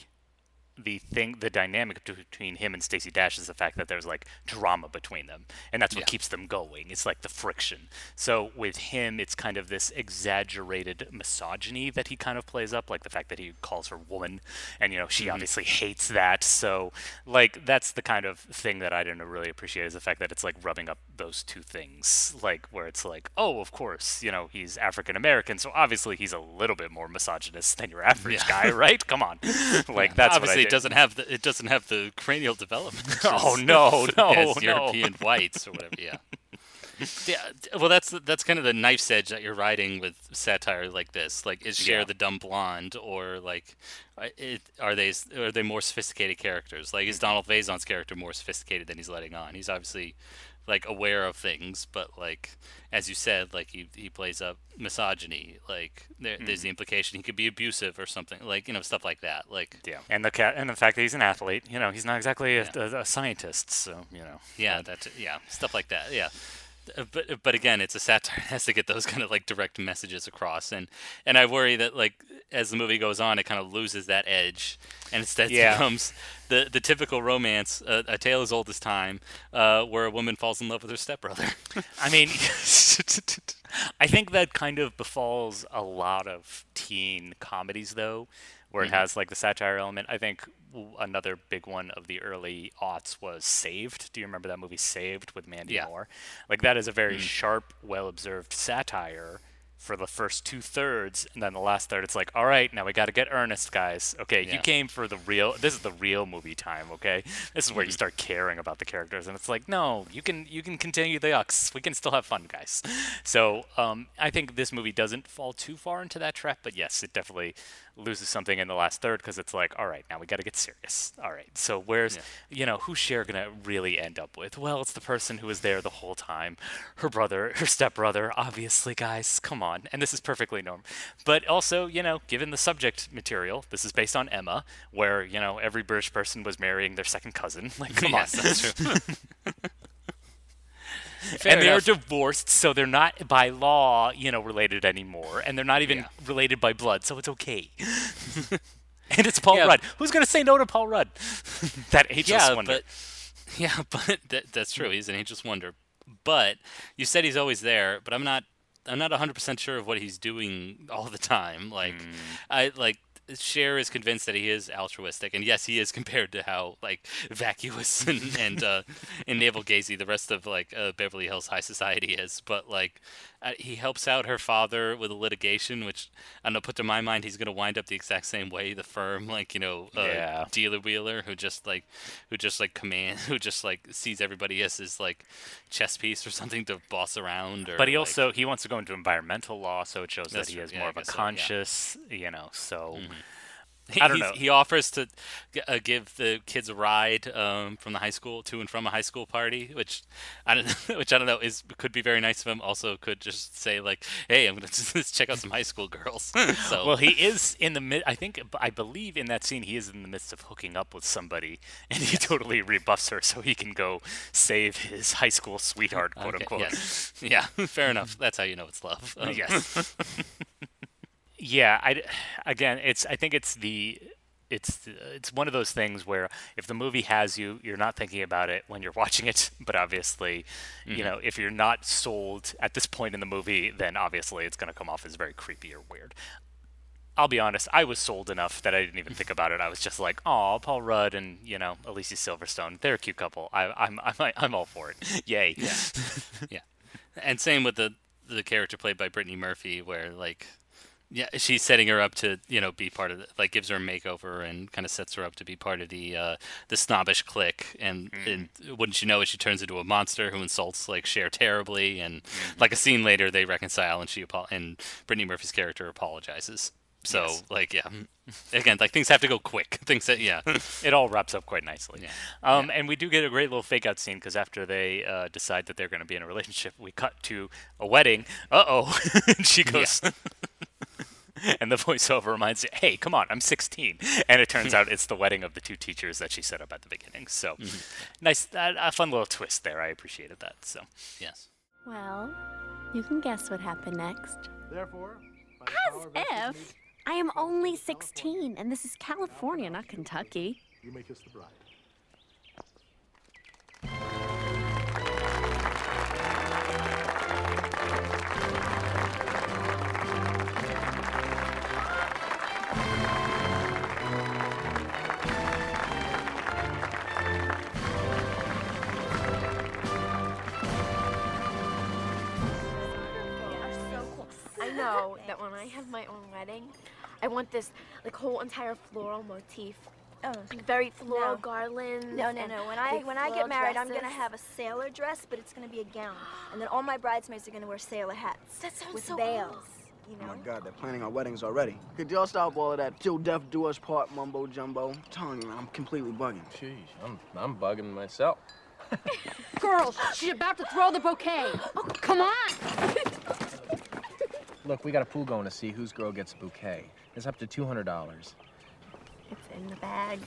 the thing, the dynamic between him and Stacey Dash is the fact that there's like drama between them, and that's what Yeah. keeps them going. It's like the friction. So with him, it's kind of this exaggerated misogyny that he kind of plays up, like the fact that he calls her woman, and you know she mm-hmm. obviously hates that. So like that's the kind of thing that I didn't really appreciate is the fact that it's like rubbing up those two things, like where it's like, oh, of course, you know he's African American, so obviously he's a little bit more misogynist than your average Yeah. guy, right? Come on, like that's what I obviously it doesn't have the it doesn't have the cranial development. Oh, no, no, as no. European whites or whatever yeah. Yeah well that's that's kind of the knife's edge that you're riding with satire like this like is Cher Yeah. the dumb blonde or like it, are they are they more sophisticated characters? Like is mm-hmm. Donald Faison's character more sophisticated than he's letting on? He's obviously like aware of things, but like as you said, like he he plays up misogyny. Like there, there's the mm-hmm. implication he could be abusive or something. Like you know stuff like that. Like Yeah, and the cat, and the fact that he's an athlete, you know, he's not exactly a, a, a scientist, so you know. yeah, that yeah stuff like that. Yeah. Uh, But but again, it's a satire. It has to get those kind of like direct messages across, and and I worry that like as the movie goes on, it kind of loses that edge, and instead Yeah. becomes the the typical romance, uh, a tale as old as time, uh, where a woman falls in love with her stepbrother. I mean, I think that kind of befalls a lot of teen comedies, though, where it mm-hmm. has like the satire element. I think another big one of the early aughts was Saved. Do you remember that movie Saved with Mandy Yeah. Moore? Like that is a very mm-hmm. sharp, well observed satire for the first two thirds, and then the last third, it's like, all right, now we got to get earnest, guys. Okay, you came for the real. This is the real movie time. Okay, this is where you mm-hmm. start caring about the characters, and it's like, no, you can you can continue the yucks. We can still have fun, guys. So um, I think this movie doesn't fall too far into that trap, but yes, it definitely loses something in the last third because it's like, all right, now we got to get serious. All right, so where's Yeah. you know who's Cher gonna really end up with? Well, it's the person who was there the whole time, her brother, her stepbrother, obviously, guys. Come on, and this is perfectly normal. But also, you know, given the subject material, this is based on Emma, where you know every British person was marrying their second cousin. Like, come Yes, on, that's true. and they're divorced, so they're not by law, you know, related anymore, and they're not even Yeah. related by blood, so it's okay. and it's Paul Yeah. Rudd. Who's gonna say no to Paul Rudd? that ageless yeah, wonder. but yeah, but that, that's true. He's an ageless wonder. But you said he's always there, but I'm not. I'm not 100% sure of what he's doing all the time. Like, hmm. I like. Cher is convinced that he is altruistic, and yes, he is compared to how like vacuous and and uh, and navel gazy the rest of like uh, Beverly Hills High Society is. But like, uh, he helps out her father with a litigation, which I don't know. Put to my mind, he's gonna wind up the exact same way the firm, like you know, uh, Yeah. dealer wheeler who just like who just like command who just like sees everybody as his like chess piece or something to boss around or But he like- also he wants to go into environmental law, so it shows that he true. has Yeah, more of a guess so, yeah. Mm-hmm. conscious, you know. So he, I don't he's- know. he offers to uh, give the kids a ride um, from the high school to and from a high school party which I don't which I don't know is could be very nice of him also could just say like hey I'm gonna just check out some high school girls so well, he is in the mid. I think I believe in that scene he is in the midst of hooking up with somebody, and he totally rebuffs her so he can go save his high school sweetheart, quote Okay, unquote. yes. yeah fair enough that's how you know it's love Um, yes. Yeah, I again, it's I think it's the it's it's one of those things where if the movie has you, you're not thinking about it when you're watching it. But obviously, you mm-hmm. know, if you're not sold at this point in the movie, then obviously it's going to come off as very creepy or weird. I'll be honest, I was sold enough that I didn't even think about it. I was just like, "Oh, Paul Rudd and you know Alicia Silverstone, they're a cute couple. I, I'm I'm I'm all for it. Yay!" Yeah. yeah. And same with the the character played by Brittany Murphy, where like, yeah, she's setting her up to you know be part of the, like gives her a makeover and kind of sets her up to be part of the uh, the snobbish clique, and, and wouldn't you know it, she turns into a monster who insults like Cher terribly, and like a scene later they reconcile and she apo- and Brittany Murphy's character apologizes. So Yes. like yeah, again like things have to go quick. Things that yeah. it all wraps up quite nicely. Yeah. Um, And we do get a great little fake out scene because after they uh, decide that they're going to be in a relationship, we cut to a wedding. Uh oh. and she goes. and the voiceover reminds you, hey, come on, I'm 16. And it turns out it's the wedding of the two teachers that she set up at the beginning. So Mm-hmm. nice, uh, a fun little twist there. I appreciated that. So yes. Well, you can guess what happened next. Therefore, by the As power vested if. I am only 16, and this is California, not Kentucky. you may kiss the bride. Know that when I have my own wedding, I want this like whole entire floral motif. Oh. Like very floral No. garlands. No, no, no. When I when I get married, I'm gonna have a sailor dress, but it's gonna be a gown, and then all my bridesmaids are gonna wear sailor hats That sounds with so veils. cool. You Oh know. my god, they're planning our weddings already. Could y'all stop all of that till death do us part mumbo jumbo? I'm telling you, man, I'm completely bugging. Sheesh, I'm, I'm bugging myself. Girls, she's about to throw the bouquet. Oh, Come on. Look, we got a pool going to see whose girl gets a bouquet. It's up to $200. It's in the bag.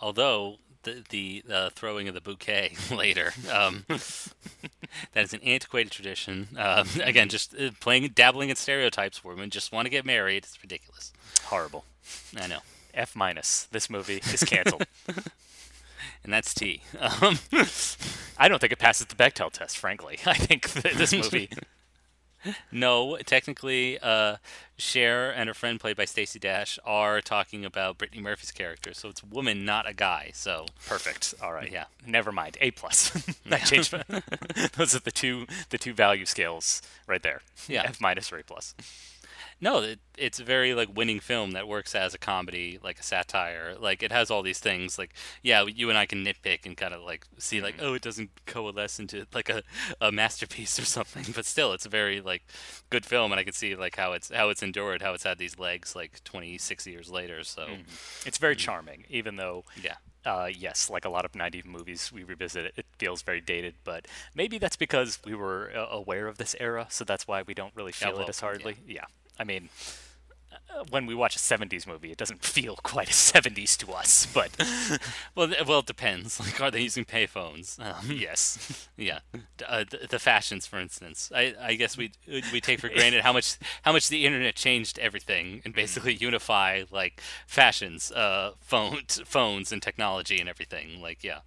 Although the the uh, throwing of the bouquet later, um, that is an antiquated tradition. Um, again, just uh, playing, dabbling in stereotypes. Women just want to get married. It's ridiculous. Horrible. I know. F minus. This movie is canceled. and that's T. Um, I don't think it passes the Bechdel test, frankly. I think th- this movie. No, technically, uh, Cher and her friend, played by Stacey Dash, are talking about Brittany Murphy's character. So it's woman, not a guy. So Perfect. All right. Yeah. Never mind. A plus. that changed. Those are the two the two value scales right there. Yeah. F minus or A plus. No, it, it's a very like winning film that works as a comedy, like a satire. Like it has all these things. Like yeah, you and I can nitpick and kind of like see like oh it doesn't coalesce into like a, a masterpiece or something. But still, it's a very like good film, and I can see like how it's how it's endured, how it's had these legs like 26 years later. So It's very charming, even though yeah. uh, yes, like a lot of 90s movies, we revisit it. It feels very dated, but maybe that's because we were uh, aware of this era, so that's why we don't really Yeah, feel well, it as hardly. Yeah. I mean, uh, when we watch a 70s movie, it doesn't feel quite as 70s to us, but Well, well, it depends. Like, are they using payphones? Um, yes. yeah, uh, the, the fashions, for instance. I, I guess we we take for granted how much how much the internet changed everything and basically unify like fashions, uh, phones, phones, and technology and everything. Like, yeah.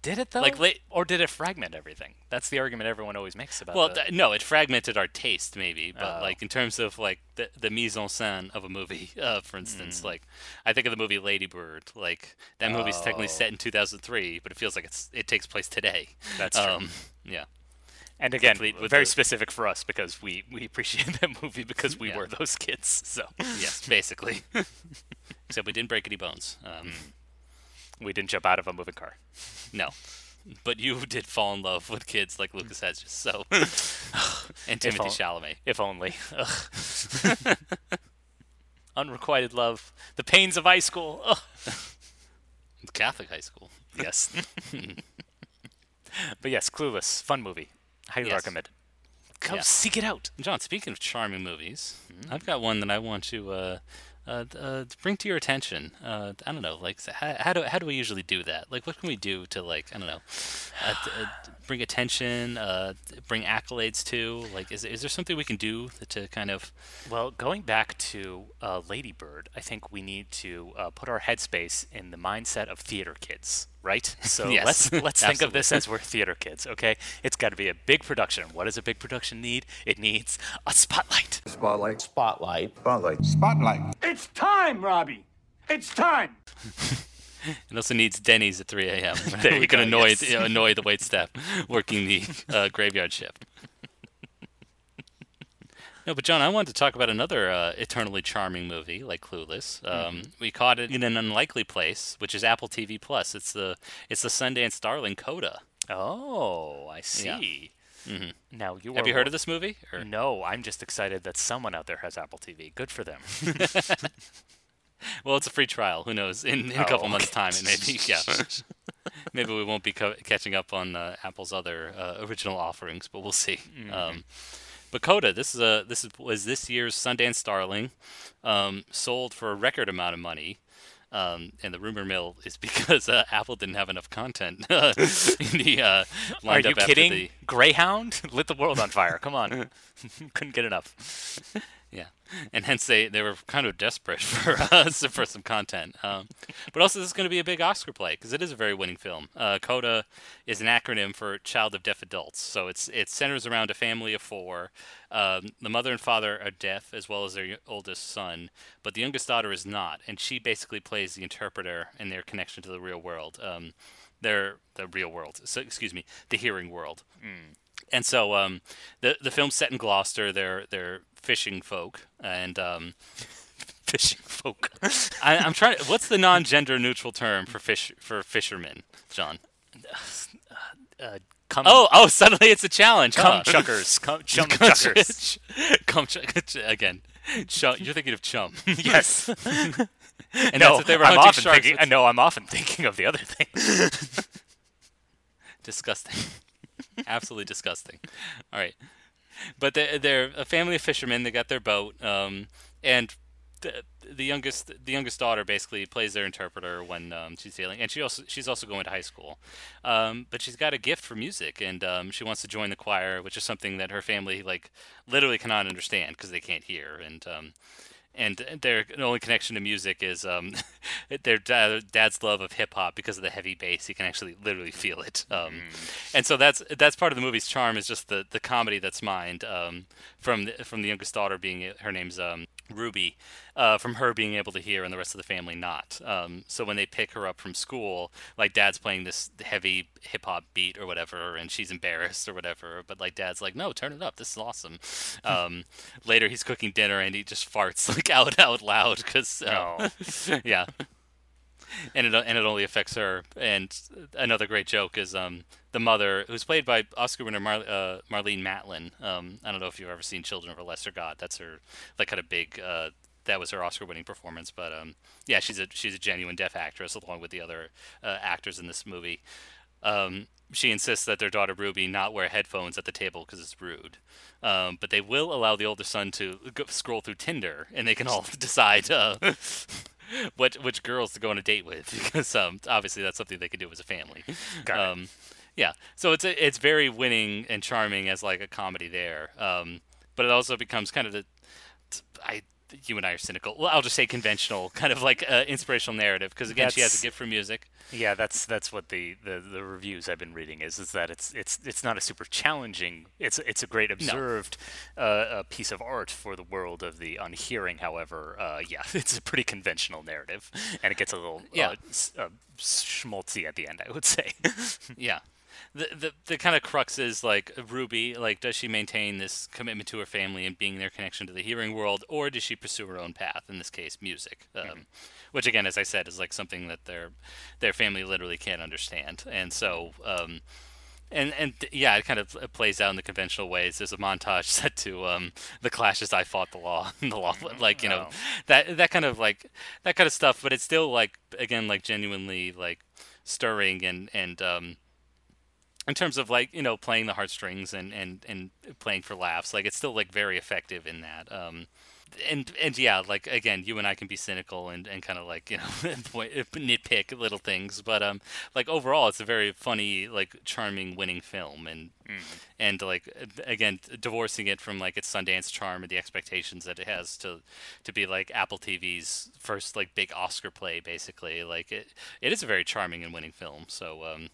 Did it though? Like, la- or did it fragment everything? That's the argument everyone always makes about Well, the... th- no, it fragmented our taste, maybe, but Oh. like in terms of like the the mise en scène of a movie, uh, for instance, Mm. like I think of the movie Lady Bird. Like that movie's technically Oh. set in 2003, but it feels like it's it takes place today. That's true. Um, yeah. And again, very the- specific for us because we, we appreciate that movie because we Yeah. were those kids. So yes, basically. Except we didn't break any bones. Um, we didn't jump out of a moving car. no. But you did fall in love with kids like Lucas Hedges, so and If Timothy on- Chalamet. If only. Unrequited love. The pains of high school. Ugh. Catholic high school. Yes. but yes, Clueless. Fun movie. Highly Yes. recommend. Go Yeah. seek it out. John, speaking of charming movies, Mm-hmm. I've got one that I want to uh, uh, uh, bring to your attention. Uh, I don't know, like how, how do how do we usually do that? Like, what can we do to like I don't know, bring attention, uh, bring accolades to? Like, is is there something we can do to kind of? Well, going back to uh, Lady Bird, I think we need to uh, put our headspace in the mindset of theater kids, right? So Yes, let's let's think of this as we're theater kids, okay? It's got to be a big production. What does a big production need? It needs a spotlight. Spotlight. Spotlight. Spotlight. Spotlight. It's time, Robbie. It's time. It also needs Denny's at 3 a.m. There you we can annoy yes. you know, annoy the wait staff working the uh, graveyard shift. No, but John, I wanted to talk about another uh, eternally charming movie like Clueless. Um, We caught it in an unlikely place, which is Apple TV Plus. It's the it's the Sundance darling Coda. Oh, I Yeah. see. Mhm. Now you Have you heard of this movie? Or? No, I'm just excited that someone out there has Apple TV. Good for them. Well, it's a free trial. Who knows? In, in a couple Oh, months' time, it maybe yeah. maybe we won't be co- catching up on uh, Apple's other uh, original offerings, but we'll see. Mm-hmm. Um, but Coda, this is a this is, was this year's Sundance Starling, um, sold for a record amount of money. Um, and the rumor mill is because uh, Apple didn't have enough content in the uh, Are you after kidding? the Greyhound lit the world on fire. Come on, couldn't get enough. Yeah, and hence they, they were kind of desperate for us for some content. Um, but also, this is going to be a big Oscar play because it is a very winning film. Uh, CODA is an acronym for Child of Deaf Adults, so it's it centers around a family of four. Um, the mother and father are deaf as well as their oldest son, but the youngest daughter is not, and she basically plays the interpreter in their connection to the real world. Um, their the real world. So excuse me, the hearing world. And so um, the the film's set in Gloucester. They're they're fishing folk, and um, fishing folk. I, I'm trying. What's the non-gender neutral term for fish for fishermen, John? Uh, cum, Oh, oh! Suddenly it's a challenge. cum huh? chuckers. Cum, chum chuckers. ch- cum ch- again. Chum, you're thinking of chum. yes. and no, that's if they were I'm often thinking. with- No, I'm often thinking of the other thing. disgusting. Absolutely disgusting. All right, but they, they're a family of fishermen. They got their boat, um, and the, the youngest the youngest daughter basically plays their interpreter when um, she's sailing, and she also she's also going to high school, um, but she's got a gift for music, and um, she wants to join the choir, which is something that her family like literally cannot understand because they can't hear, and um, and their only connection to music is um, their dad, dad's love of hip hop because of the heavy bass. You can actually literally feel it, um, mm. and so that's that's part of the movie's charm is just the, the comedy that's mined um, from the, from the youngest daughter being her name's um, Ruby, uh, from her being able to hear and the rest of the family not. Um, so when they pick her up from school, like dad's playing this heavy hip hop beat or whatever, and she's embarrassed or whatever, but like dad's like, no, turn it up, this is awesome. Um, later he's cooking dinner and he just farts like out out loud because uh, yeah. And it and it only affects her. And another great joke is um, the mother, who's played by Oscar winner Mar- uh, Marlee Matlin. Um, I don't know if you've ever seen Children of a Lesser God. That's her like kind of big uh, that was her Oscar-winning performance. But um, yeah, she's a she's a genuine deaf actress along with the other uh, actors in this movie. Um, she insists that their daughter Ruby not wear headphones at the table because it's rude. Um, but they will allow the older son to go, scroll through Tinder, and they can all decide uh, what which girls to go on a date with because um, obviously that's something they can do as a family. Um, yeah, so it's a, it's very winning and charming as like a comedy there, um, but it also becomes kind of the I you and I are cynical. Well, I'll just say conventional, kind of like uh, inspirational narrative, because again, that's, she has a gift for music. Yeah, that's that's what the, the, the, reviews I've been reading is is that it's it's it's not a super challenging. It's it's a great observed no. uh, piece of art for the world of the unhearing. However, uh, yeah, it's a pretty conventional narrative, and it gets a little yeah. Uh, uh, schmaltzy at the end. I would say. yeah the the, the kind of crux is like Ruby, like does she maintain this commitment to her family and being their connection to the hearing world, or does she pursue her own path? In this case, music, um, mm-hmm. which again, as I said, is like something that their their family literally can't understand, and so. Um, and and yeah, it kind of plays out in the conventional ways. There's a montage set to um, the Clash's I fought the law, the law, like you know, oh. that that kind of like that kind of stuff. But it's still like again, like genuinely like stirring and and um, in terms of like you know playing the heartstrings and and and playing for laughs like it's still like very effective in that um and and yeah like again you and i can be cynical and and kind of like you know nitpick little things but um like overall it's a very funny like charming winning film and mm. and like again divorcing it from like its sundance charm and the expectations that it has to to be like apple tv's first like big oscar play basically like it it is a very charming and winning film so um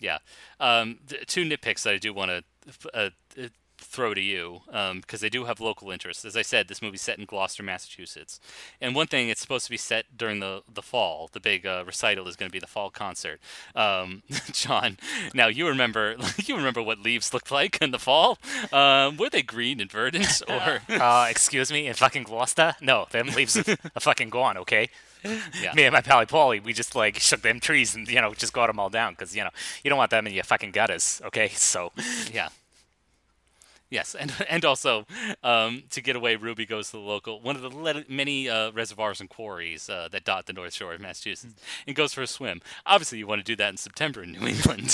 yeah. Um, two nitpicks that I do want to uh, uh, throw to you because um, they do have local interests. As I said, this movie's set in Gloucester, Massachusetts, and one thing it's supposed to be set during the the fall. The big uh, recital is going to be the fall concert. Um, John, now you remember you remember what leaves looked like in the fall? Um, were they green and verdant or? uh, excuse me, in fucking Gloucester? No, them leaves are fucking gone. Okay. Yeah. Me and my pally Paulie, we just like shook them trees and you know just got them all down because you know you don't want them in your fucking gutters. Okay, so yeah. Yes, and and also um, to get away, Ruby goes to the local one of the le- many uh, reservoirs and quarries uh, that dot the North Shore of Massachusetts, and goes for a swim. Obviously, you want to do that in September in New England.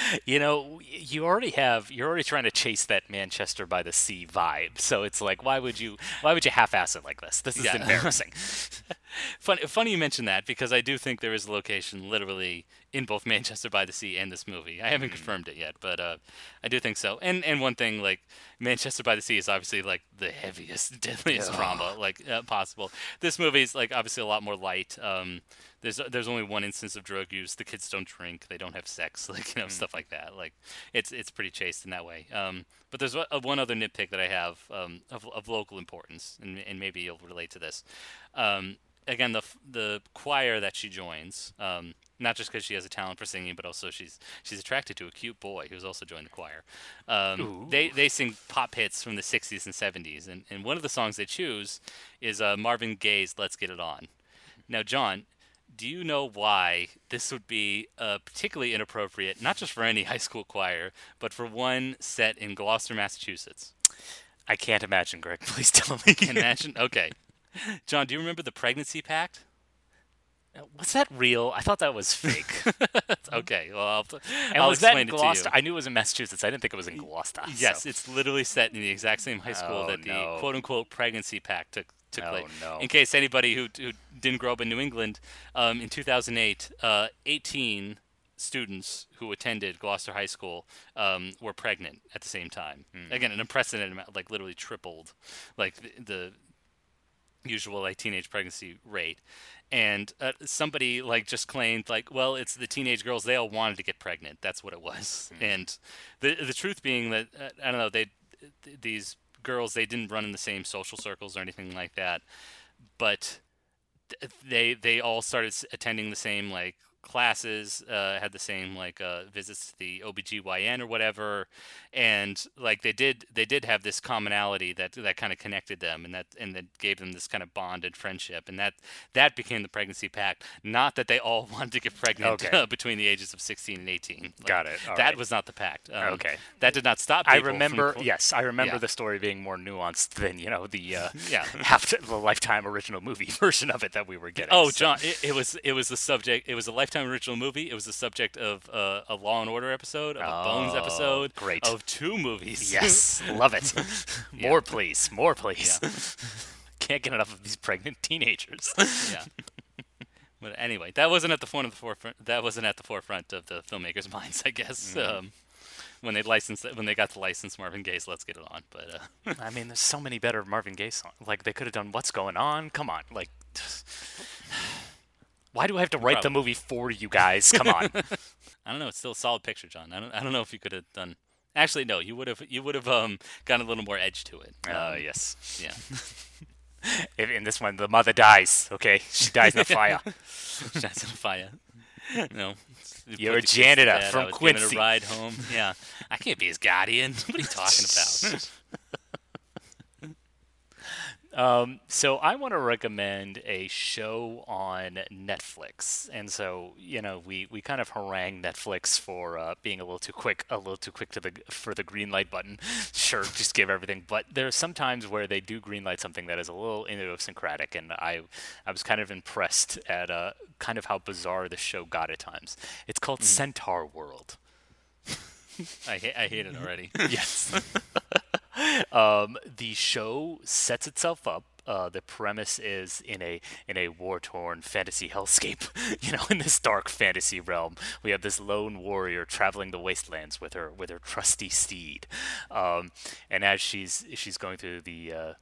you know, you already have you're already trying to chase that Manchester by the Sea vibe. So it's like, why would you why would you half-ass it like this? This is yeah. embarrassing. funny, funny you mention that because I do think there is a location literally in both Manchester by the Sea and this movie. I haven't mm. confirmed it yet, but uh, I do think so. And and one thing like Manchester by the Sea is obviously like the heaviest, deadliest yeah. drama like uh, possible. This movie is like obviously a lot more light. Um, there's there's only one instance of drug use. The kids don't drink. They don't have sex. Like you know mm. stuff like that. Like it's it's pretty chaste in that way. Um, but there's one other nitpick that I have um, of, of local importance, and, and maybe you'll relate to this. Um, again, the the choir that she joins, um, not just because she has a talent for singing, but also she's she's attracted to a cute boy who's also joined the choir. Um, they they sing pop hits from the '60s and '70s, and, and one of the songs they choose is uh, Marvin Gaye's "Let's Get It On." Now, John, do you know why this would be uh, particularly inappropriate, not just for any high school choir, but for one set in Gloucester, Massachusetts? I can't imagine, Greg. Please tell me. imagine? Okay. John, do you remember the pregnancy pact? Was that real? I thought that was fake. Okay, well, I'll, And I'll was that explain in it Gloucester? to you. I knew it was in Massachusetts. I didn't think it was in Gloucester. Yes, so- it's literally set in the exact same high school Oh, that the no. quote unquote pregnancy pact took took Oh, place. no. In case anybody who, who didn't grow up in New England, um, in 2008, uh, 18 students who attended Gloucester High School um, were pregnant at the same time. Hmm. Again, an unprecedented amount, like literally tripled, like the, the usual like teenage pregnancy rate. And uh, somebody like just claimed like, well, it's the teenage girls. They all wanted to get pregnant. That's what it was. And the the truth being that uh, I don't know they th- these girls they didn't run in the same social circles or anything like that, but they they all started attending the same like classes uh, had the same like uh, visits to the OBGYN or whatever and like they did they did have this commonality that that kind of connected them and that and that gave them this kind of bond and friendship and that that became the pregnancy pact not that they all wanted to get pregnant Okay. uh, between the ages of 16 and 18 Like, Got it. All that right. was not the pact um, Okay. that did not stop I people from remember. cl- yes, I remember Yeah. the story being more nuanced than you know the uh, Yeah. half the lifetime original movie version of it that we were getting. Oh, so- John! It, it was it was the subject. It was a Lifetime original movie. It was the subject of uh, a Law and Order episode, of a Bones Oh, episode, great. of two movies. Yes, love it. Yeah. More, please. More, please. Can't get enough of these pregnant teenagers. yeah. But anyway, that wasn't at the front of the forefront. That wasn't at the forefront of the filmmakers' minds, I guess. Mhm. Um, when they licensed, when they got to license Marvin Gaye's "Let's Get It On," but uh, I mean, there's so many better Marvin Gaye songs. Like they could have done "What's Going On." Come on, like. Why do I have to write the movie for you guys? Come on. I don't know. It's still a solid picture, John. I don't. I don't know if you could have done. Actually, no. You would have. You would have um gotten a little more edge to it. Uh, Um, yes. Yeah. If in this one, the mother dies. Okay, she dies in a fire. She dies in a fire. No. You You're a janitor from Quincy. a ride home. Yeah. I can't be his guardian. What are you talking about? Um, so I want to recommend a show on Netflix, and so you know we, we kind of harangue Netflix for uh, being a little too quick, a little too quick to the for the green light button. Sure, just give everything, but there are some times where they do green light something that is a little idiosyncratic, and I I was kind of impressed at uh, kind of how bizarre the show got at times. It's called Centaur World. I ha- I hate it already. yes. Um, the show sets itself up. Uh, the premise is in a in a war torn fantasy hellscape. You know, in this dark fantasy realm, we have this lone warrior traveling the wastelands with her with her trusty steed, um, and as she's she's going through the uh,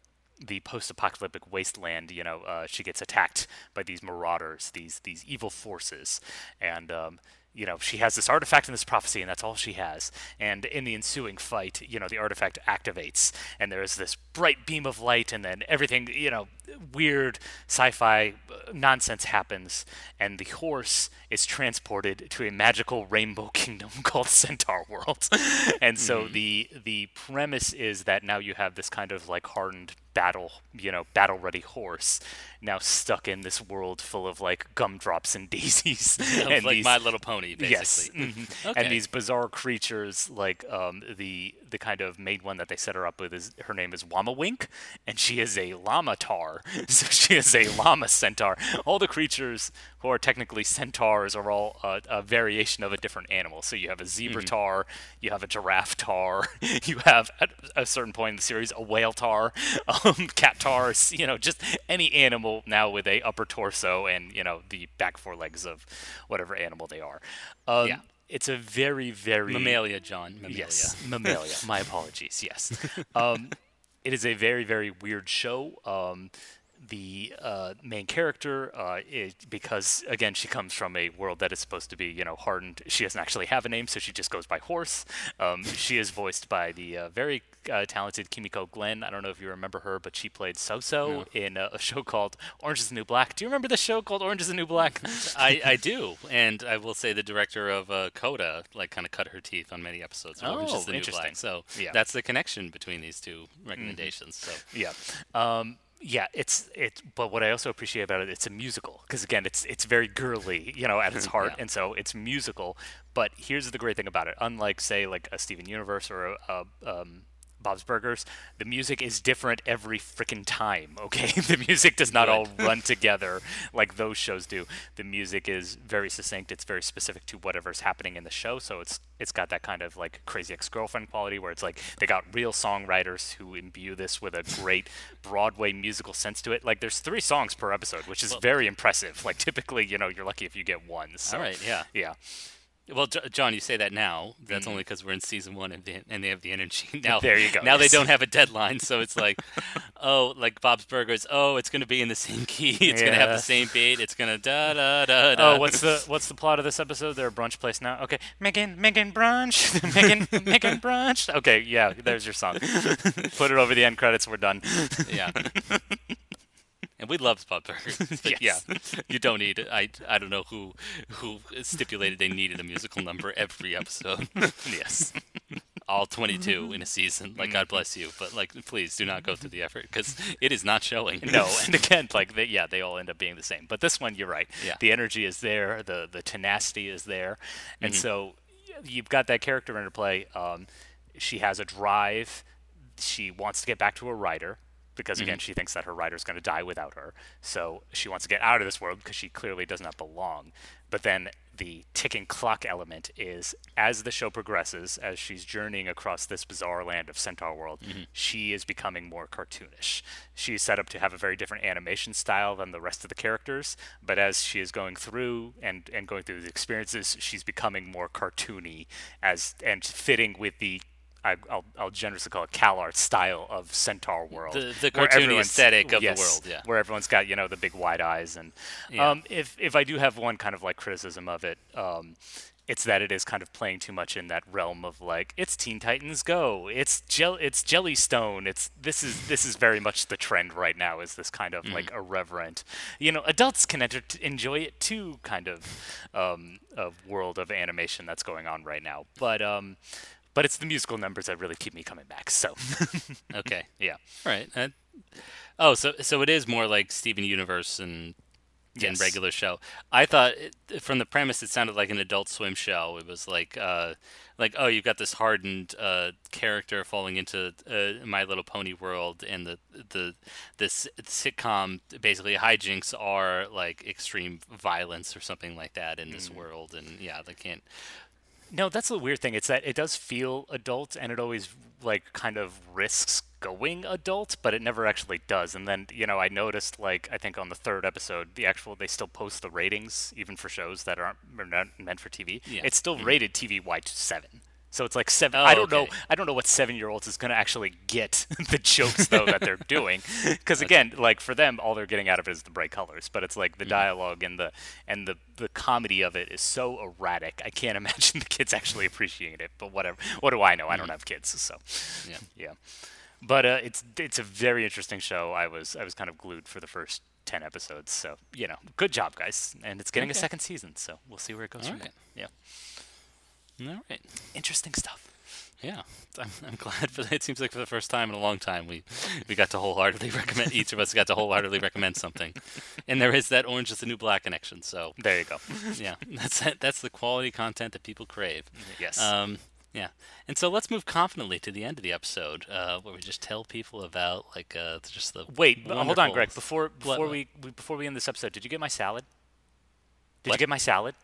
the post-apocalyptic wasteland, you know, uh, she gets attacked by these marauders, these these evil forces, and um, you know she has this artifact and this prophecy, and that's all she has. And in the ensuing fight, you know, the artifact activates, and there's this bright beam of light, and then everything, you know, weird sci-fi uh, nonsense happens, and the horse is transported to a magical rainbow kingdom called Centaur World. and so Mhm. the the premise is that now you have this kind of like hardened battle, you know, battle ready horse now stuck in this world full of like gumdrops and daisies and like these, My Little Pony, Yes, basically. mhm. Okay. and these bizarre creatures like um, the the kind of main one that they set her up with is her name is Wammawink, and she is a llama tar, so she is a llama centaur. All the creatures who are technically centaurs are all uh, a variation of a different animal. So you have a zebra Mhm. tar, you have a giraffe tar, you have at a certain point in the series a whale tar, um, cat tars, you know, just any animal now with a upper torso and you know the back four legs of whatever animal they are. Um, Yeah. It's a very, very Mammalia, John. Mammalia. Yes, mammalia. My apologies. Yes, um, it is a very, very weird show. Um, the uh, main character, uh, is, because again she comes from a world that is supposed to be, you know, hardened. She doesn't actually have a name, so she just goes by Horse. Um, she is voiced by the uh, very uh, talented Kimiko Glenn. I don't know if you remember her, but she played Soso No. in a, a show called Orange Is the New Black. Do you remember the show called Orange Is the New Black? I, I do, and I will say the director of uh, Coda like kind of cut her teeth on many episodes of Orange Oh, is the New. Black. So Yeah. that's the connection between these two recommendations. So Yeah. Um, yeah, it's it. But what I also appreciate about it, it's a musical because again, it's it's very girly, you know, at its heart, Yeah. and so it's musical. But here's the great thing about it: unlike say like a Steven Universe or a, a um, Bob's Burgers, the music is different every freaking time. Okay, the music does not all run together like those shows do. The music is very succinct. It's very specific to whatever's happening in the show. So it's it's got that kind of like Crazy Ex-Girlfriend quality where it's like they got real songwriters who imbue this with a great Broadway musical sense to it. Like there's three songs per episode, which is Well- very impressive. Like typically, you know, you're lucky if you get one. So, All right, yeah. yeah. Well, J- John, you say that now. That's Mhm. only because we're in season one and they, and they have the energy. Now, There you go, Now yes. they don't have a deadline, so it's like, oh, like Bob's Burgers. Oh, it's going to be in the same key. It's going to have the same beat. It's going to da da da da. Oh, what's the what's the plot of this episode? They're a brunch place now. Okay, making making brunch, making making brunch. Okay, yeah, there's your song. Put it over the end credits. We're done. Yeah. And we love Bob's Burgers. But Yes. Yeah, you don't need it. I, I don't know who who stipulated they needed a musical number every episode. yes. All 22 in a season. Like, God bless you. But, like, please do not go through the effort because it is not showing. no, and again, like they, yeah, they all end up being the same. But this one, you're right. Yeah. The energy is there. The the tenacity is there, and Mhm. so you've got that character interplay. Um, she has a drive. She wants to get back to her writer because again, Mhm. she thinks that her writer's going to die without her. So she wants to get out of this world because she clearly does not belong. But then the ticking clock element is as the show progresses, as she's journeying across this bizarre land of Centaur World, Mhm. she is becoming more cartoonish. She's set up to have a very different animation style than the rest of the characters, but as she is going through and, and going through the experiences, she's becoming more cartoony as and fitting with the I, I'll, I'll generously call it CalArt style of Centaur World. The- the where cartoony aesthetic of the world, yeah. Where everyone's got, you know, the big wide eyes. And Yeah. um, if, if I do have one kind of like criticism of it, um, it's that it is kind of playing too much in that realm of like it's Teen Titans Go, it's gel, it's Jellystone, it's this is this is very much the trend right now. Is this kind of like irreverent, you know, adults can enter enjoy it too, kind of um, of world of animation that's going on right now. But um, but it's the musical numbers that really keep me coming back. So Okay. yeah, Right. Uh, oh, so so it is more like Steven Universe and Yes. and regular show. I thought it, from the premise it sounded like an Adult Swim show. It was like uh, like oh, you've got this hardened uh, character falling into uh, My Little Pony world, and the the this sitcom basically hijinks are like extreme violence or something like that in this world, and yeah, they can't. No, that's the weird thing. It's that it does feel adult, and it always like kind of risks going adult, but it never actually does. And then you know, I noticed like I think on the third episode, the actual they still post the ratings even for shows that aren't are meant for TV. Yeah. It's still Mhm. rated TV Y to seven. So it's like seven. Oh, I don't know. I don't know what seven-year-olds is going to actually get the jokes though that they're doing, because again, like for them, all they're getting out of it is the bright colors. But it's like the dialogue and the and the the comedy of it is so erratic. I can't imagine the kids actually appreciating it. But whatever. What do I know? I don't have kids, so Yeah. yeah. But uh, it's it's a very interesting show. I was I was kind of glued for the first ten episodes. So you know, good job, guys. And it's getting a second season, so we'll see where it goes All from right. there. Yeah. All right. Interesting stuff. Yeah, I'm, I'm glad for that. It seems like for the first time in a long time, we we got to wholeheartedly recommend. Each of us got to wholeheartedly recommend something, and there is that Orange is the New Black connection. So There you go. yeah, that's that's the quality content that people crave. Yes. Um, yeah, and so let's move confidently to the end of the episode, uh, where we just tell people about like uh, just the Wait, hold on, Greg. Before What- before we, we before we end this episode, did you get my salad? Did What? you get my salad?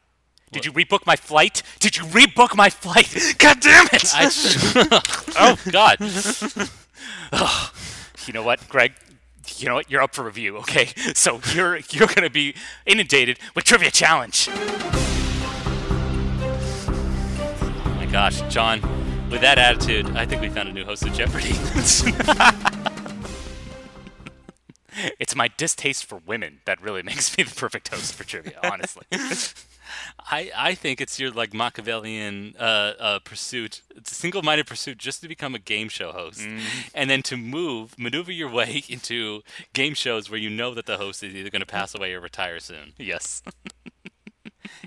Did you rebook my flight? Did you rebook my flight? God damn it! I oh God. Ugh. you know what, Greg? You know what? You're up for review, okay? So you're you're gonna be inundated with trivia challenge. Oh my gosh, John, with that attitude, I think we found a new host of Jeopardy. It's my distaste for women that really makes me the perfect host for trivia, honestly. I, I think it's your like Machiavellian uh, uh, pursuit, it's a single-minded pursuit just to become a game show host, and then to move, maneuver your way into game shows where you know that the host is either going to pass away or retire soon. yes.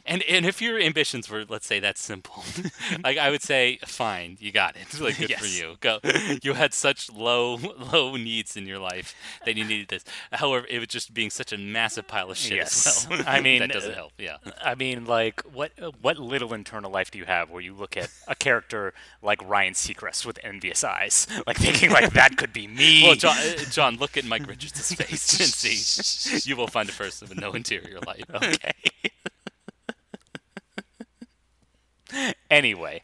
And and if your ambitions were, let's say, that simple, like I would say, fine, you got it. Like good for you. Go. You had such low low needs in your life that you needed this. However, it was just being such a massive pile of shit Yes. as well. I mean, that doesn't help. Yeah. I mean, like, what what little internal life do you have where you look at a character like Ryan Seacrest with envious eyes, like thinking like that could be me? Well, John, uh, John, look at Mike Richards' face and see. You will find a person with no interior life. Okay. anyway,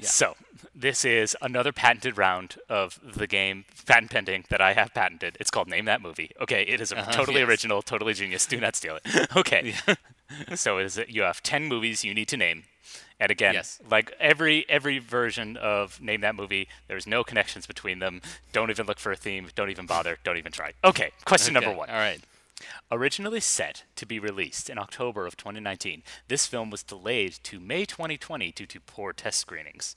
so this is another patented round of the game, patent pending, that I have patented. It's called Name That Movie. Okay, it is a Uh-huh, totally yes. original, totally genius. Do not steal it. Okay. so is it, you have 10 movies you need to name. And again, Yes. like every every version of Name That Movie, there's no connections between them. Don't even look for a theme. Don't even bother. Don't even try. Okay, question number one. All right. Originally set to be released in October of 2019, this film was delayed to May 2020 due to poor test screenings.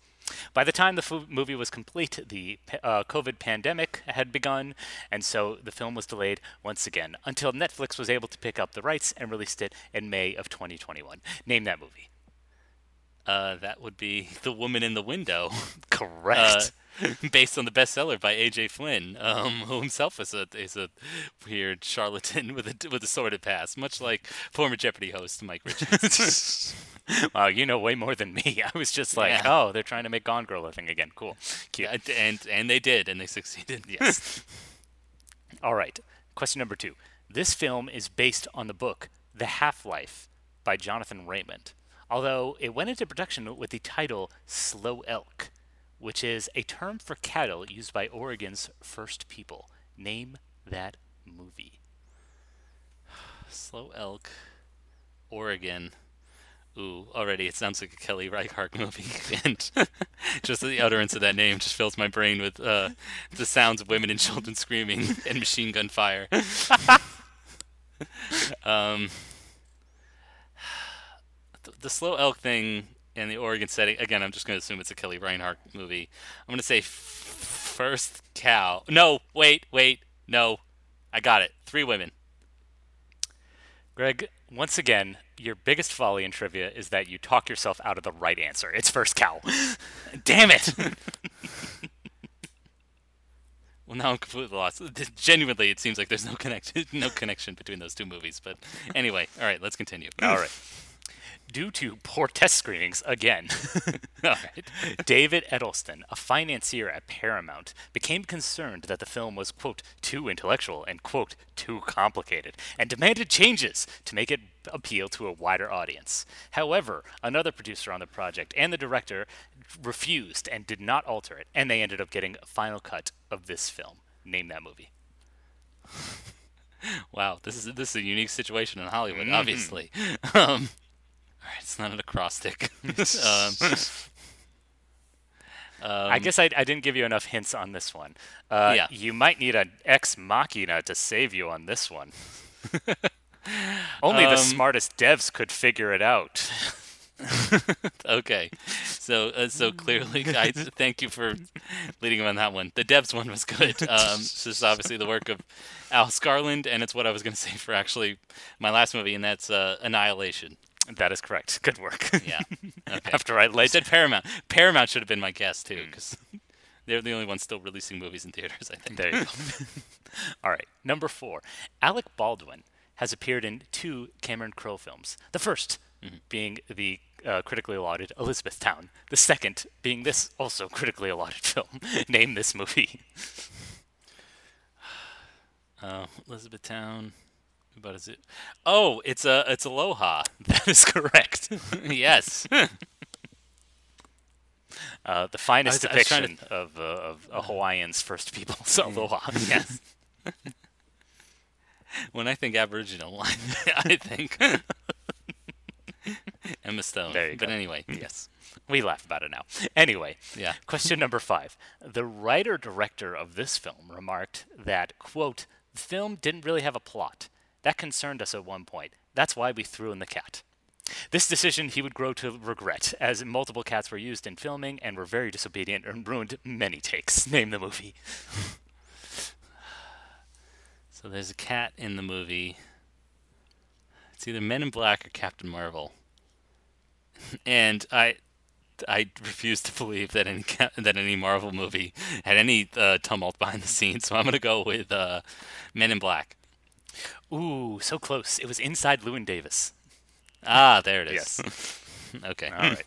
By the time the fu- movie was complete, the uh, COVID pandemic had begun, and so the film was delayed once again until Netflix was able to pick up the rights and released it in May of 2021. Name that movie. Uh, that would be The Woman in the Window. Correct. Uh, based on the bestseller by A.J. Flynn, um, who himself is a is a weird charlatan with a with a sordid past, much like former Jeopardy host Mike Richards. wow, you know way more than me. I was just like, Yeah. oh, they're trying to make Gone Girl a thing again. Cool. Cute. Yeah, and and they did, and they succeeded. Yes. All right. Question number two. This film is based on the book The Half Life by Jonathan Raymond, although it went into production with the title Slow Elk, which is a term for cattle used by Oregon's first people. Name that movie. Slow Elk, Oregon. Ooh, already it sounds like a Kelly Reichardt movie, and just the utterance of that name just fills my brain with uh, the sounds of women and children screaming and machine gun fire. um, the, slow elk thing in the Oregon setting. Again, I'm just going to assume it's a Kelly Reichardt movie. I'm going to say f- first cow. No, wait, wait, no, I got it. Three women. Greg, once again, your biggest folly in trivia is that you talk yourself out of the right answer. It's first cow. Damn it! Well, now I'm completely lost. Genuinely, it seems like there's no connection, no connection between those two movies. But anyway, all right, let's continue. All right. Due to poor test screenings, again, right. David Ellison, a financier at Paramount, became concerned that the film was, quote, too intellectual and, quote, too complicated, and demanded changes to make it appeal to a wider audience. However, another producer on the project and the director refused and did not alter it, and they ended up getting a final cut of this film. Name that movie. Wow, this is this is a unique situation in Hollywood, Mhm. obviously. Um, all right, it's not an acrostic. um, I um, guess I, I didn't give you enough hints on this one. Uh, Yeah. You might need an ex machina to save you on this one. Only the Um, smartest devs could figure it out. okay, so uh, so clearly, I thank you for leading on that one. The Devs one was good. Um, this is obviously the work of Alex Garland, and it's what I was going to say for actually my last movie, and that's uh, Annihilation. That is correct. Good work. Yeah. Okay. After I said Paramount. Paramount should have been my guess too, because they're the only ones still releasing movies in theaters. I think. There you go. All right. Number four. Alec Baldwin has appeared in two Cameron Crowe films. The 1st being the uh, critically lauded Elizabethtown. The second being this also critically lauded film. Name this movie. Uh, Elizabethtown. What is it? Oh, it's a it's Aloha. That is correct. yes. Uh, the finest was- trying to- depiction of, uh, of a Hawaiian's first people. So aloha. yes. when I think Aboriginal, I, I think Emma Stone. There you but go. anyway, Yes. We laugh about it now. Anyway, Yeah. question number five. The writer director of this film remarked that, quote, the film didn't really have a plot. That concerned us at one point. That's why we threw in the cat. This decision he would grow to regret, as multiple cats were used in filming and were very disobedient and ruined many takes. Name the movie. So there's a cat in the movie. It's either Men in Black or Captain Marvel. and I I refuse to believe that any that any Marvel movie had any uh, tumult behind the scenes. So I'm gonna go with uh, Men in Black. Ooh, so close. It was inside Llewyn Davis. Ah, there it is. Yes. okay. All right.